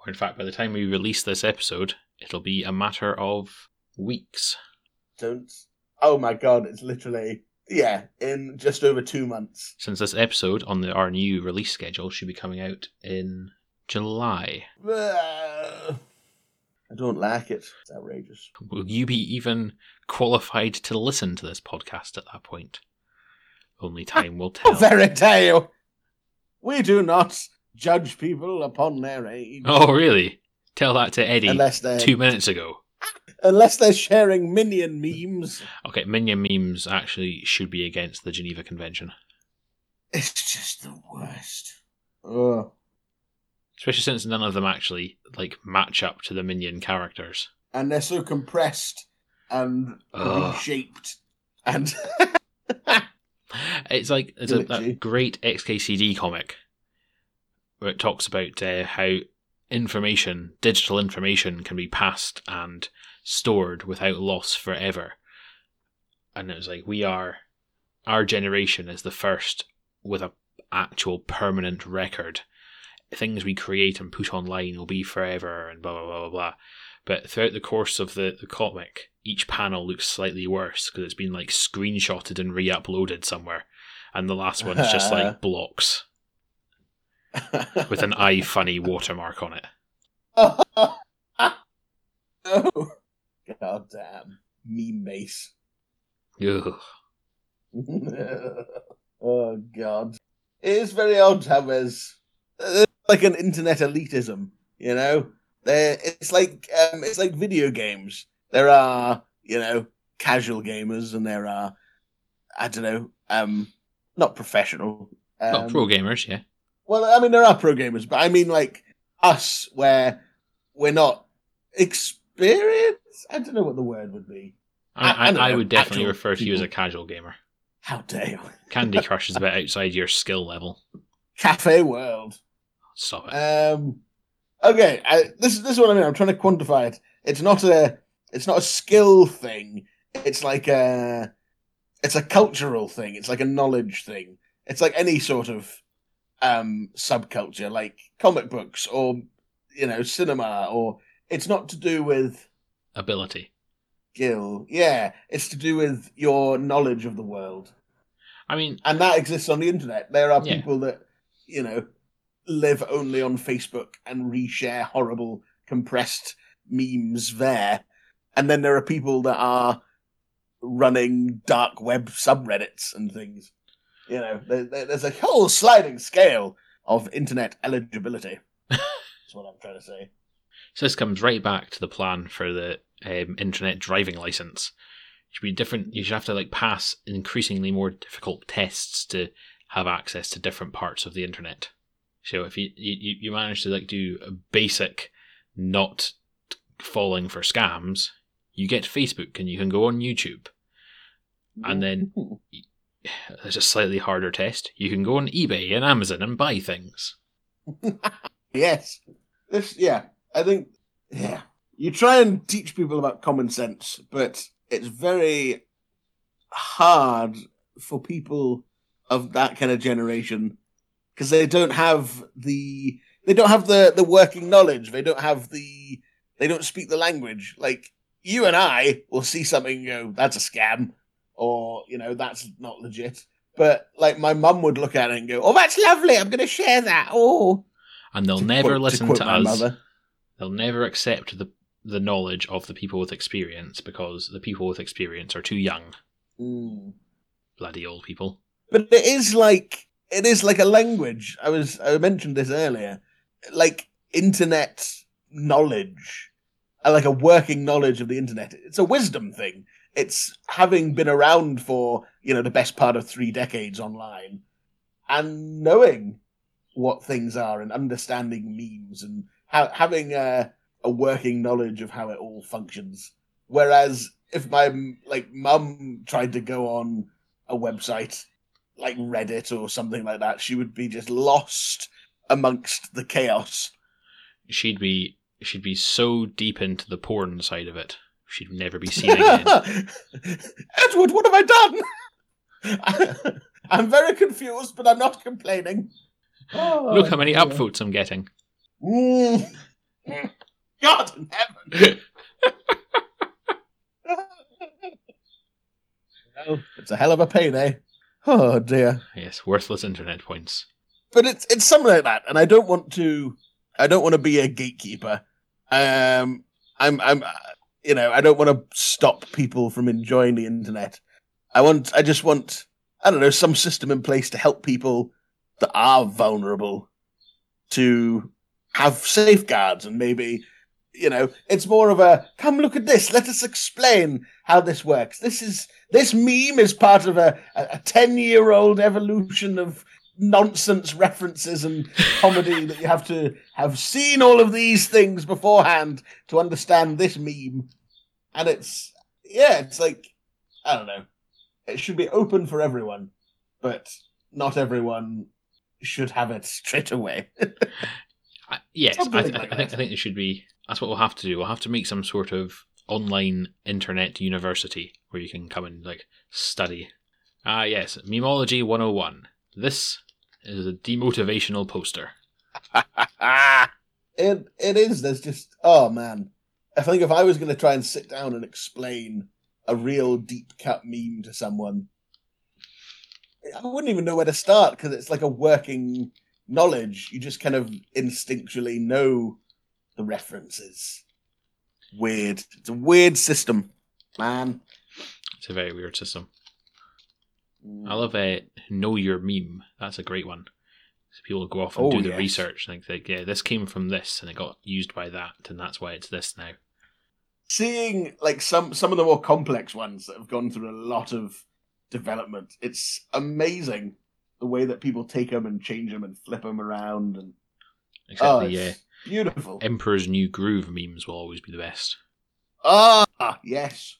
Or in fact, by the time we release this episode, it'll be a matter of weeks. Don't. Oh my god, it's literally yeah, in just over two months. Since this episode on the our new release schedule should be coming out in July. Uh, I don't like it. It's outrageous. Will you be even qualified to listen to this podcast at that point? Only oh, time will Oh, tell. very tale. We do not judge people upon their age Oh, really? Tell that to Eddie unless they're two minutes ago. unless they're sharing minion memes. Okay, minion memes actually should be against the Geneva Convention, It's just the worst. Ugh. Especially since none of them actually like match up to the minion characters. And they're so compressed and Ugh. reshaped and It's like it's a that great XKCD comic where it talks about uh, how information, digital information, can be passed and stored without loss forever. And it was like we are our generation is the first with a actual permanent record. Things we create and put online will be forever and blah blah blah blah blah. But throughout the course of the, the comic, each panel looks slightly worse because it's been like screenshotted and re-uploaded somewhere. And the last one's just like blocks with an eye funny watermark on it. oh, god damn. Meme base. Ugh. oh god. It is very odd how there's like an internet elitism, you know? There it's like um it's like video games. There are, you know, casual gamers and there are I don't know, um not professional. Um, Not pro gamers, yeah. well, I mean, there are pro gamers, but I mean, like us, where we're not experienced. I don't know what the word would be. I- I, I I, don't I know, would definitely refer to you as a casual gamer. How dare you? Candy Crush is a bit outside your skill level. Cafe World. Stop it. Um. Okay, I, this is this is what I mean. I'm trying to quantify it. It's not a it's not a skill thing. It's like a it's a cultural thing. It's like a knowledge thing. It's like any sort of um subculture, like comic books or you know cinema, or it's not to do with Ability. skill. Yeah, it's to do with your knowledge of the world. I mean, and that exists on the internet. There are Yeah. people that you know live only on Facebook and reshare horrible compressed memes there, and then there are people that are running dark web subreddits and things. You know, there, there- there's a whole sliding scale of internet eligibility. That's what I'm trying to say. so this comes right back to the plan for the um, internet driving license. It should be different. You should have to like pass increasingly more difficult tests to have access to different parts of the internet. So if you you, you manage to like do a basic, not falling for scams, you get Facebook and you can go on YouTube. And then there's a slightly harder test. You can go on eBay and Amazon and buy things. Yes. This, yeah, I think, yeah. You try and teach people about common sense, but it's very hard for people of that kind of generation because they don't have the they don't have the the working knowledge. They don't have the they don't speak the language. Like you and I will see something, and go, that's a scam, or you know, that's not legit. But like my mum would look at it and go, "Oh, that's lovely. I'm going to share that." Oh, And they'll to never quote- listen quote to, us. mother. They'll never accept the the knowledge of the people with experience because the people with experience are too young. Mm. Bloody old people. But it is like it is like a language. I was I mentioned this earlier. Like internet knowledge, uh, like a working knowledge of the internet. It's a wisdom thing. It's having been around for you know the best part of three decades online, and knowing what things are and understanding memes and ha- having a, a working knowledge of how it all functions. Whereas if my like mum tried to go on a website like Reddit or something like that, she would be just lost amongst the chaos. She'd be she'd be so deep into the porn side of it. She'd never be seen again. Edward, what have I done? I'm very confused, but I'm not complaining. Oh, Look how many dear. upvotes I'm getting. Mm. God in heaven. Well, it's a hell of a payday. Oh dear. yes, worthless internet points. but it's it's something like that, and I don't want to. I don't want to be a gatekeeper. Um, I'm I'm, uh, you know, I don't want to stop people from enjoying the internet. I want, I just want, I don't know, some system in place to help people that are vulnerable to have safeguards and maybe. You know, it's more of a come look at this. Let us explain how this works. This is this meme is part of a ten year old evolution of nonsense references and comedy that you have to have seen all of these things beforehand to understand this meme. And it's yeah, it's like I don't know. It should be open for everyone, but not everyone should have it straight away. I, yes, I, th- like I think. I think it should be. That's what we'll have to do. We'll have to make some sort of online internet university where you can come and like study. Ah, yes, Memology 101. This is a demotivational poster. it it is. There's just oh man. I think if I was going to try and sit down and explain a real deep cut meme to someone, I wouldn't even know where to start because it's like a working knowledge. You just kind of instinctually know the references. Weird. It's a weird system, man. It's a very weird system. I love uh, know your meme. That's a great one. So people go off and Oh, do the yes. research and think, yeah, this came from this and it got used by that, and that's why it's this now. seeing like some some of the more complex ones that have gone through a lot of development. It's amazing the way that people take them and change them and flip them around and Except oh, uh, beautiful. Emperor's New Groove memes will always be the best. Ah, yes.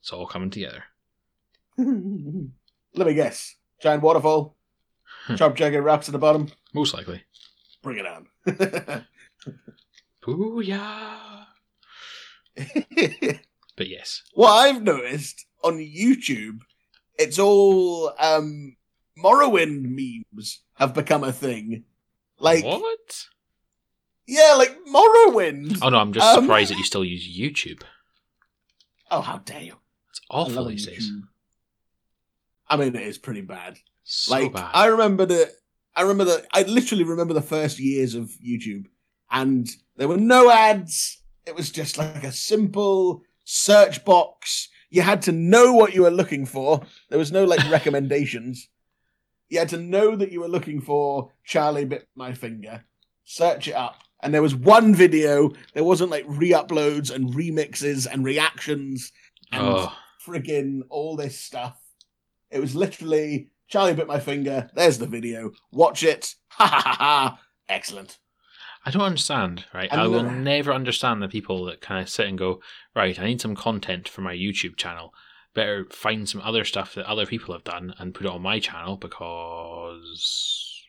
It's all coming together. Let me guess. Giant waterfall. Sharp jagged rocks at the bottom. Most likely. Bring it on. Booyah! But yes. what I've noticed on YouTube, it's all um Morrowind memes have become a thing. Like what? yeah, like Morrowind. Oh no, I'm just Um, surprised that you still use YouTube. Oh, how dare you! It's awful these days. I mean, it is pretty bad. So like bad. I remember the, I remember the, I literally remember the first years of YouTube, and there were no ads. It was just like a simple search box. You had to know what you were looking for. There was no like recommendations. You had to know that you were looking for Charlie bit my finger. Search it up, and there was one video. There wasn't like re-uploads and remixes and reactions and oh, friggin' all this stuff. It was literally Charlie bit my finger. There's the video. Watch it. Ha ha ha ha. Excellent. I don't understand, right? And I will never understand the people that kind of sit and go, right, I need some content for my YouTube channel. Better find some other stuff that other people have done and put it on my channel because.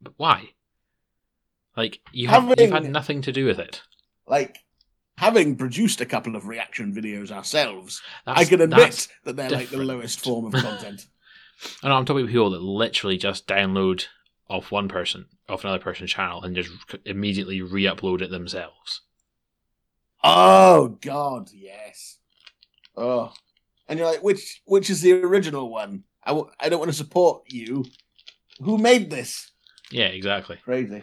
But why? Like you have you've had nothing to do with it. Like having produced a couple of reaction videos ourselves, That's, I can admit that they're like the lowest form of content. I know I'm talking about people that literally just download off one person, off another person's channel, and just immediately re-upload it themselves. oh God, yes. Oh, and you're like, which which is the original one? I w- I don't want to support you. Who made this? Yeah, exactly. Crazy.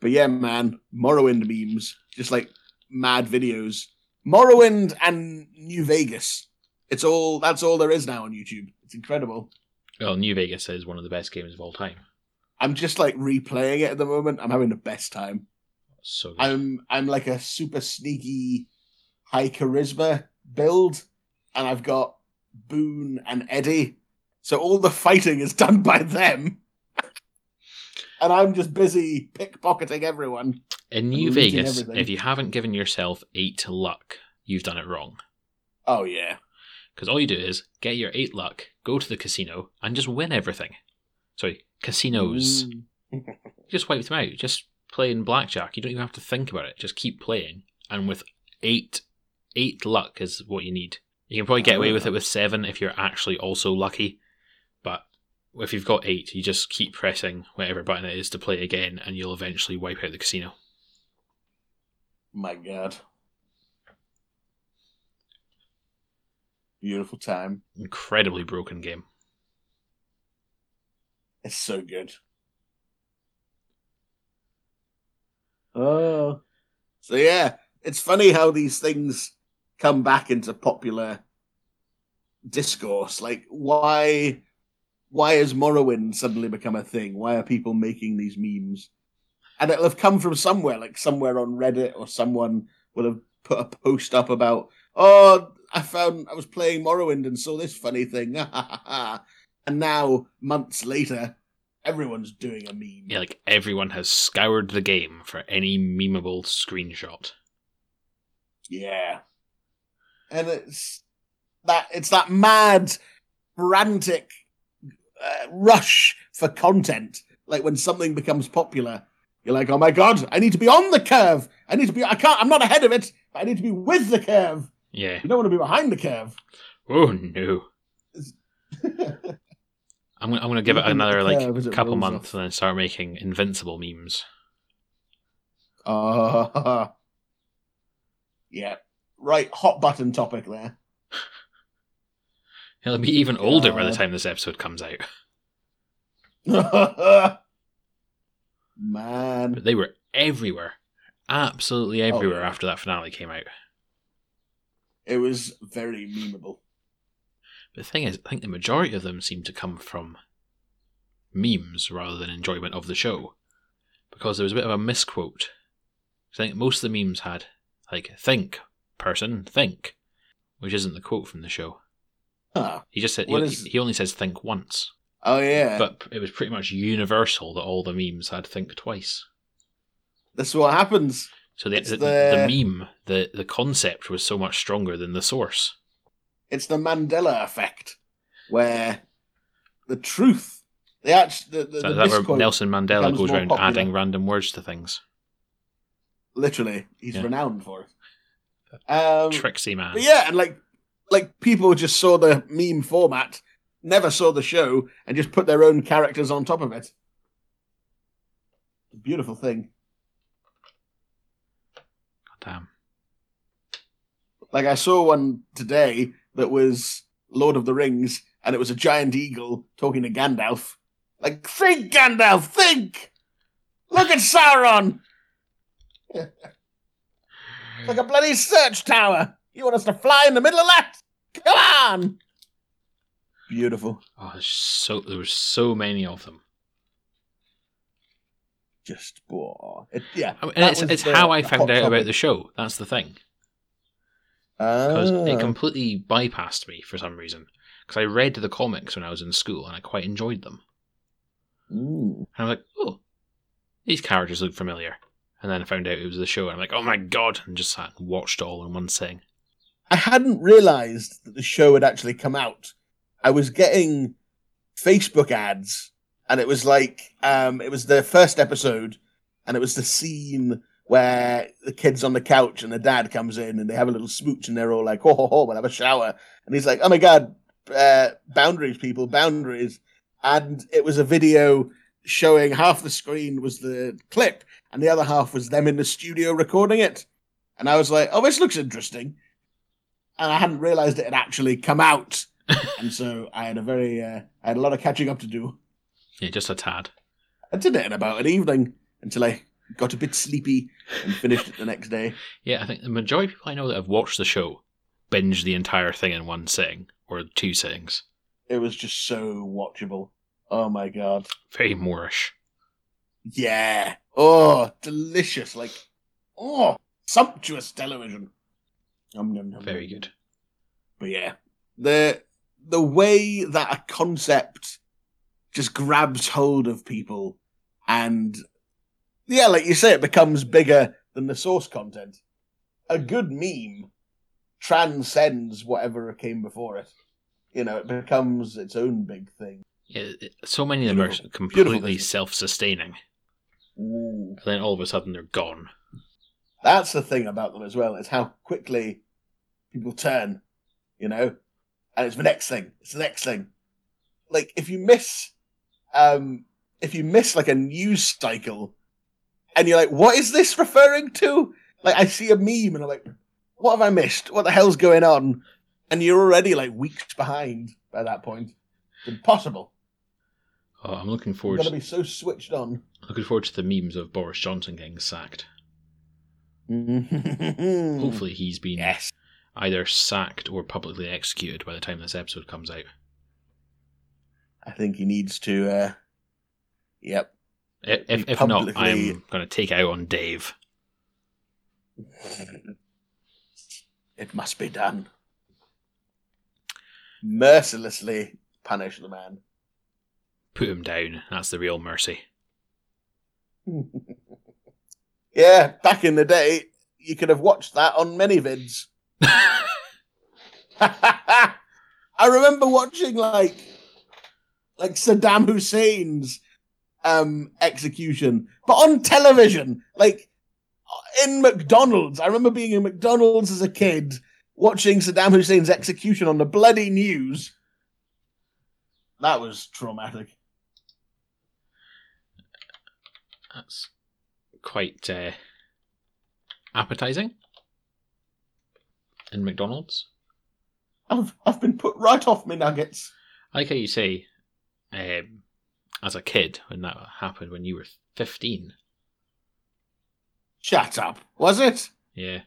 But yeah, man, Morrowind memes, just like mad videos. Morrowind and New Vegas. It's all that's all there is now on YouTube. It's incredible. Well, New Vegas is one of the best games of all time. I'm just like replaying it at the moment. I'm having the best time. So good. I'm I'm like a super sneaky high charisma build, and I've got Boone and Eddie. So all the fighting is done by them. and I'm just busy pickpocketing everyone. In New Vegas, everything. if you haven't given yourself eight luck, you've done it wrong. Oh yeah. Because all you do is get your eight luck, go to the casino, and just win everything. Sorry, casinos. Mm. Just wipe them out. Just play in blackjack. You don't even have to think about it. Just keep playing. And with eight, eight luck is what you need. You can probably get away with it oh. with seven if you're actually also lucky. But if you've got eight, you just keep pressing whatever button it is to play again, and you'll eventually wipe out the casino. My God. Beautiful time. Incredibly broken game. It's so good. Oh. So yeah, it's funny how these things come back into popular discourse. Like why why has Morrowind suddenly become a thing? Why are people making these memes? And it'll have come from somewhere, like somewhere on Reddit or someone will have put a post up about, oh, I found I was playing Morrowind and saw this funny thing. and now, months later, everyone's doing a meme. Yeah, like everyone has scoured the game for any memeable screenshot. Yeah. And it's that it's that mad, frantic uh, rush for content. Like when something becomes popular, you're like, "Oh my god, I need to be on the curve. I need to be. I can't. I'm not ahead of it. I need to be with the curve. Yeah. You don't want to be behind the curve. Oh no. I'm gonna, I'm gonna give it another like curve it couple months off. and then start making invincible memes. Uh, yeah. Right, hot button topic there. He'll be even older by the time this episode comes out. Man. But they were everywhere, absolutely oh, everywhere yeah. after that finale came out. It was very memeable. But the thing is, I think the majority of them seem to come from memes rather than enjoyment of the show, because there was a bit of a misquote. I think most of the memes had like "think person think," which isn't the quote from the show. Huh. He just said he, is- he only says "think" once, Oh, yeah. but it was pretty much universal that all the memes had "think" twice. this is what happens. So the the, the- the meme, the the concept was so much stronger than the source. It's the Mandela effect, where the truth, the act, the, the, So the that where Nelson Mandela goes around popular. adding random words to things. literally, he's Yeah. renowned for it. Um, Tricksy man. Yeah, and like like people just saw the meme format, never saw the show, and just put their own characters on top of it. Beautiful thing. God damn. Like I saw one today that was Lord of the Rings, and it was a giant eagle talking to Gandalf. Like, think, Gandalf, think! Look at Sauron! it's like a bloody search tower! You want us to fly in the middle of that? Come on! Beautiful. Oh, there's so there were so many of them. Just, oh, it, yeah. I mean, and it's it's the- how I found hot out about the show. That's the thing. Because it Ah. completely bypassed me for some reason. Because I read the comics when I was in school and I quite enjoyed them. Mm. And I was like, oh, these characters look familiar. And then I found out it was the show, and I'm like, oh my god, and just sat and watched it all in one sitting. I hadn't realized that the show had actually come out. I was getting Facebook ads, and it was like, um, it was the first episode, and it was the scene where the kid's on the couch and the dad comes in and they have a little smooch and they're all like, ho ho ho, we'll have a shower. And he's like, oh my god, uh, boundaries, people, boundaries. And it was a video showing half the screen was the clip and the other half was them in the studio recording it. And I was like, oh, this looks interesting. And I hadn't realized it had actually come out. and so I had a very, uh, I had a lot of catching up to do. Yeah, just a tad. I did it in about an evening until I got a bit sleepy and finished it the next day. Yeah, I think the majority of people I know that have watched the show binge the entire thing in one sitting or two sittings. It was just so watchable. Oh my god. Very moreish. Yeah. Oh, delicious. Like, oh, sumptuous television. Nom, nom, nom, Very good. But yeah, the the way that a concept just grabs hold of people, and yeah, like you say, it becomes bigger than the source content. A good meme transcends whatever came before it. You know, it becomes its own big thing. It- so many of them are completely self-sustaining, and then all of a sudden they're gone. That's the thing about them as well. It's how quickly people turn, you know, and it's the next thing. It's the next thing. Like if you miss, um, if you miss like a news cycle, and you're like, "What is this referring to?" Like I see a meme and I'm like, "What have I missed? What the hell's going on?" And you're already like weeks behind by that point. It's impossible. Oh, I'm looking forward. got to be so switched on. Looking forward to the memes of Boris Johnson getting sacked. Hopefully, Hopefully, he's been yes. either sacked or publicly executed by the time this episode comes out. I think he needs to. uh Yep. If, Be if not, I'm going to take out on Dave. It must be done. Mercilessly punish the man. Put him down. That's the real mercy. yeah, back in the day, you could have watched that on many vids. I remember watching like like Saddam Hussein's um execution, but on television. Like in McDonald's. I remember being in McDonald's as a kid, watching Saddam Hussein's execution on the bloody news. That was traumatic. That's quite uh, appetizing. In McDonald's. I've I've been put right off my nuggets. I like how you say, um, as a kid, when that happened, when you were 15. Shut up. Was it? Yeah.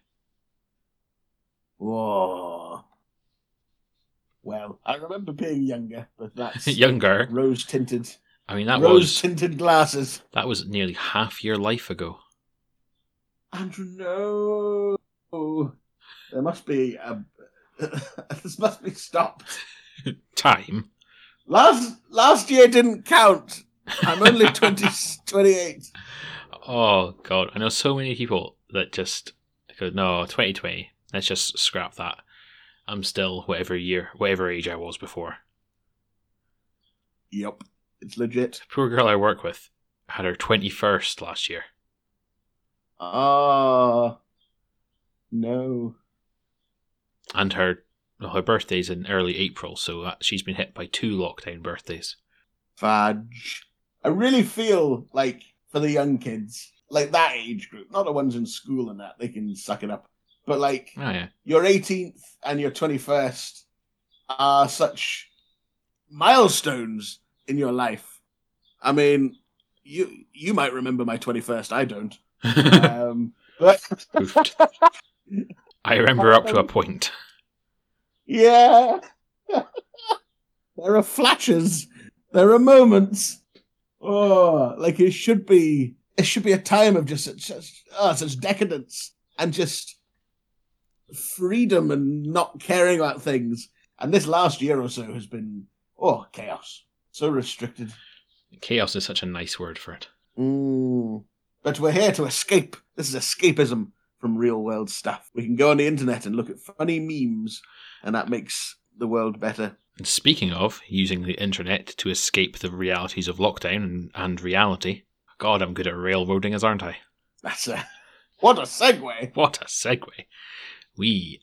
Whoa. Well, I remember being younger, but that's Younger. rose tinted, I mean, that rose was tinted glasses. that was nearly half your life ago. Andrew, no. There must be a. this must be stopped. Time. Last last year didn't count. I'm only 20, 28. Oh god, I know so many people that just go, no, 2020. Let's just scrap that. I'm still whatever year, whatever age I was before. Yep, it's legit. Poor girl I work with had her 21st last year. Ah, no. And her well, her birthday's in early April, so she's been hit by two lockdown birthdays. Fudge. I really feel like for the young kids, like that age group, not the ones in school and that, they can suck it up. But like Oh yeah. your 18th and your 21st are such milestones in your life. I mean, you you might remember my 21st, I don't. Um, but I remember up to a point. yeah, there are flashes, there are moments. Oh, like it should be. It should be a time of just such, such, oh, such decadence and just freedom and not caring about things. And this last year or so has been oh chaos, so restricted. Chaos is such a nice word for it. Mm. But we're here to escape. This is escapism from real world stuff. We can go on the internet and look at funny memes, and that makes the world better. And speaking of using the internet to escape the realities of lockdown and, and reality, God, I'm good at railroading, as aren't I? That's a what a segue. What a segue. We,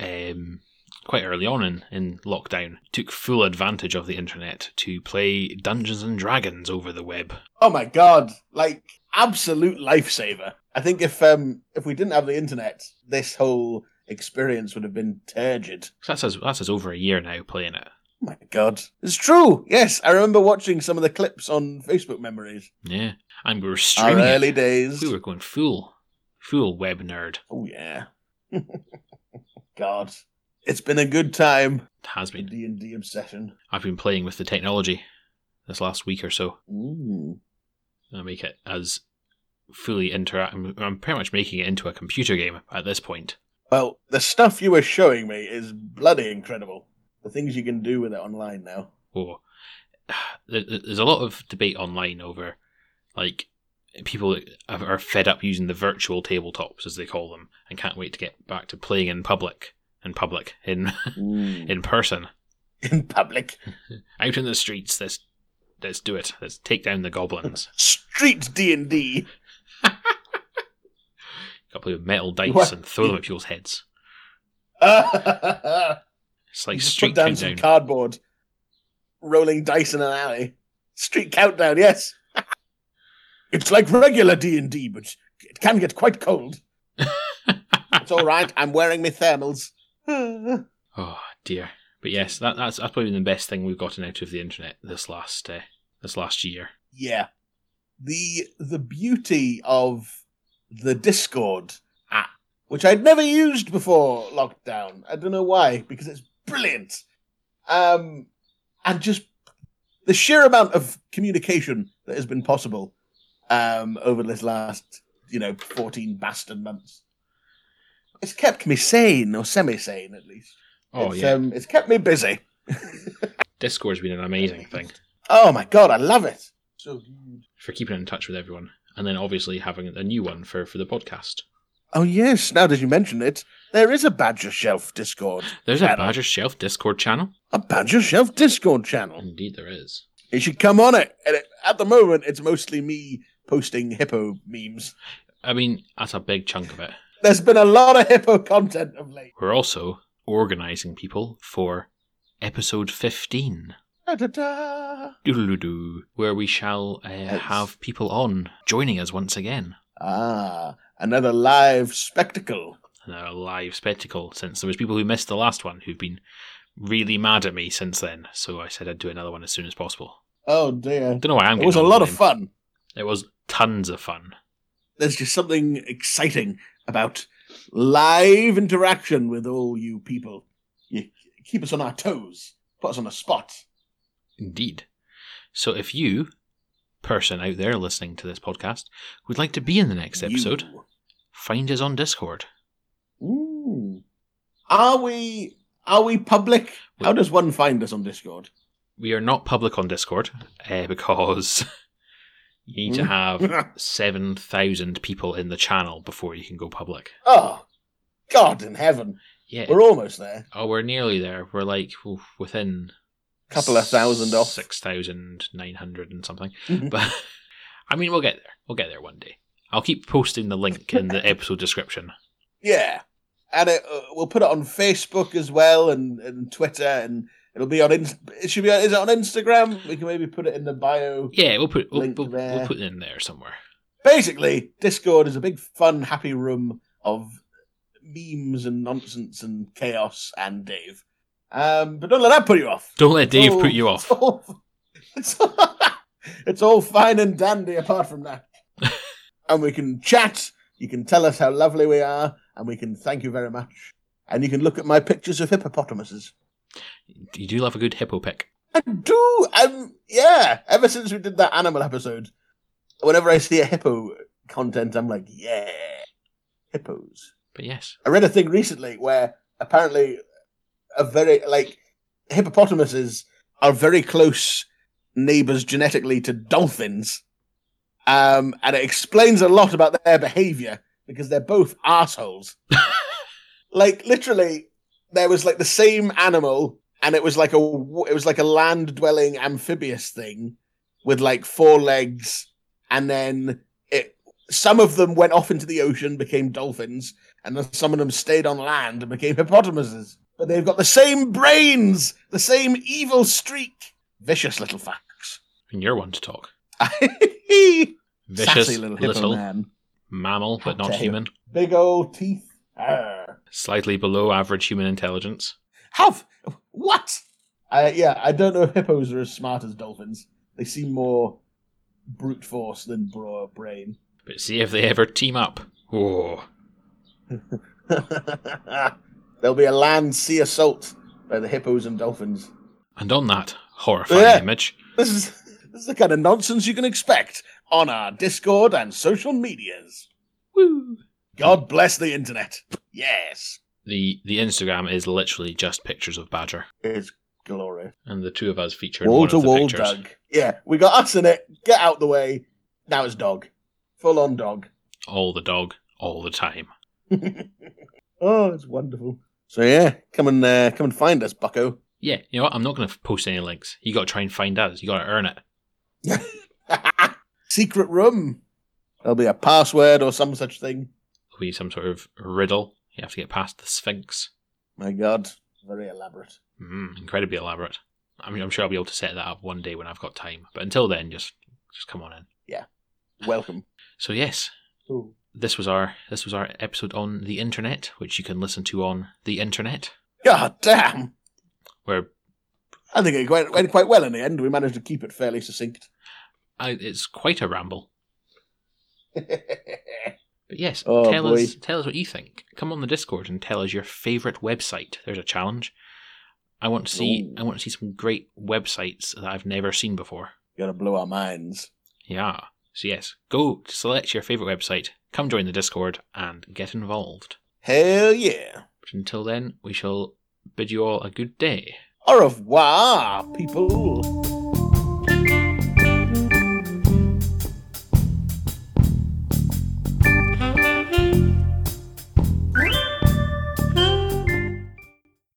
um, quite early on in, in lockdown, took full advantage of the internet to play Dungeons and Dragons over the web. Oh my god! Like absolute lifesaver. I think if um if we didn't have the internet, this whole experience would have been turgid. So that's us over a year now playing it. Oh my god, it's true. Yes, I remember watching some of the clips on Facebook Memories. Yeah. And we were streaming Our early it. days. We were going full, full web nerd. Oh yeah. God, it's been a good time. It has been. D and D obsession. I've been playing with the technology this last week or so. Mm. I make it as fully interact. I'm, I'm pretty much making it into a computer game at this point. Well, the stuff you were showing me is bloody incredible. The things you can do with it online now. Oh, there's a lot of debate online over like people are fed up using the virtual tabletops as they call them and can't wait to get back to playing in public in public in in, in person in public. out in the streets let's let's do it let's take down the goblins Street D and D. couple of metal dice What? and throw them at people's heads it's like street down some countdown cardboard. Rolling dice in an alley. Street countdown, yes. it's like regular D and D, but it can get quite cold. it's all right. I'm wearing my thermals. oh dear. But yes that, that's that's probably the best thing we've gotten out of the internet this last uh, this last year. Yeah. The the beauty of the discord app which i'd never used before lockdown. I don't know why because it's brilliant. Um and just the sheer amount of communication that has been possible um over this last you know 14 bastard months it's kept me sane or semi-sane at least oh it's, yeah um, it's kept me busy discord's been an amazing thing oh my god i love it so good for keeping in touch with everyone, and then obviously having a new one for for the podcast. Oh yes, now that you mention it, there is a Badger Shelf Discord. There's a. Badger Shelf Discord channel. A Badger Shelf Discord channel. Indeed, there is. You should come on it. And it, at the moment, it's mostly me posting hippo memes. I mean, that's a big chunk of it. There's been a lot of hippo content of late. We're also organising people for episode 15. Da-da-da. Doodle-doo, where we shall uh, have people on joining us once again. Ah, another live spectacle. a live spectacle since there was people who missed the last one who've been really mad at me since then. So I said I'd do another one as soon as possible. Oh dear. Don't know why I'm. It was a lot of fun. It was tons of fun. There's just something exciting about live interaction with all you people. You keep us on our toes, put us on the spot. Indeed. So if you, person out there listening to this podcast, would like to be in the next episode, You. find us on Discord. Ooh. Are we are we public? How does one find us on Discord? We are not public on Discord uh, because you need to have seven thousand people in the channel before you can go public. oh, God in heaven. Yeah. We're almost there. Oh, we're nearly there. We're like oof, within a Couple of thousand off. six thousand nine hundred and something. Mhm. But I mean, we'll get there. We'll get there one day. I'll keep posting the link in the episode description. Yeah. And it, uh, we'll put it on Facebook as well and, and Twitter and it'll be on it should be on, is it on Instagram? We can maybe put it in the bio. Yeah, we'll put we'll, we'll, we'll put it in there somewhere. Basically, Discord is a big fun happy room of memes and nonsense and chaos and Dave. Um, but don't let that put you off. Don't let Dave all- put you off. It's all, it's all, it's all fine and dandy apart from that. and we can chat. You can tell us how lovely we are, and we can thank you very much. And you can look at my pictures of hippopotamuses. You do love a good hippo pic. I do. Um, yeah. Ever since we did that animal episode, whenever I see a hippo content, I'm like, yeah, hippos. But yes, I read a thing recently where apparently a very like hippopotamuses are very close neighbors genetically to dolphins. Um, and it explains a lot about their behavior because they're both assholes. like literally, there was like the same animal, and it was like a it was like a land dwelling amphibious thing with like four legs, and then it some of them went off into the ocean, became dolphins, and then some of them stayed on land and became hippopotamuses. But they've got the same brains, the same evil streak. Vicious little fucks. and you're one to talk. Sassy Vicious little little, man. mammal, but How not human. Big old teeth. Arr. Slightly below average human intelligence. Have what? Uh, yeah, I don't know if hippos are as smart as dolphins. They seem more brute force than bra brain. But see if they ever team up. Oh, There'll be a land sea assault by the hippos and dolphins. and on that horrifying Yeah. image, This is this is the kind of nonsense you can expect on our Discord and social medias. woo. God bless the internet. Yes, The the Instagram is literally just pictures of Badger, it's glorious. and the two of us feature in Wall one to of the wall. Doug. Yeah, we got us in it. Get out the way. Now it's dog. Full on dog. All the dog, all the time. oh, it's wonderful. So yeah, come and uh, come and find us, Bucko. Yeah, you know what? I'm not going to post any links. You got to try and find us. You got to earn it. Secret room. There'll be a password or some such thing. There'll be some sort of riddle. You have to get past the Sphinx. My God, very elaborate. Mm, incredibly elaborate. I mean, I'm sure I'll be able to set that up one day when I've got time. But until then, just just come on in. Yeah. Welcome. So yes, Ooh. this was our this was our episode on the internet, which you can listen to on the internet. God damn. Where I think it went, went quite well in the end. We managed to keep it fairly succinct. I, it's quite a ramble. But yes, Oh, tell boy. us tell us what you think. Come on the Discord and tell us your favorite website. There's a challenge. I want to see Ooh. I want to see some great websites that I've never seen before. You Gotta blow our minds. Yeah. So yes, go select your favorite website, come join the Discord and get involved. Hell yeah. But until then, we shall bid you all a good day. Au revoir, people.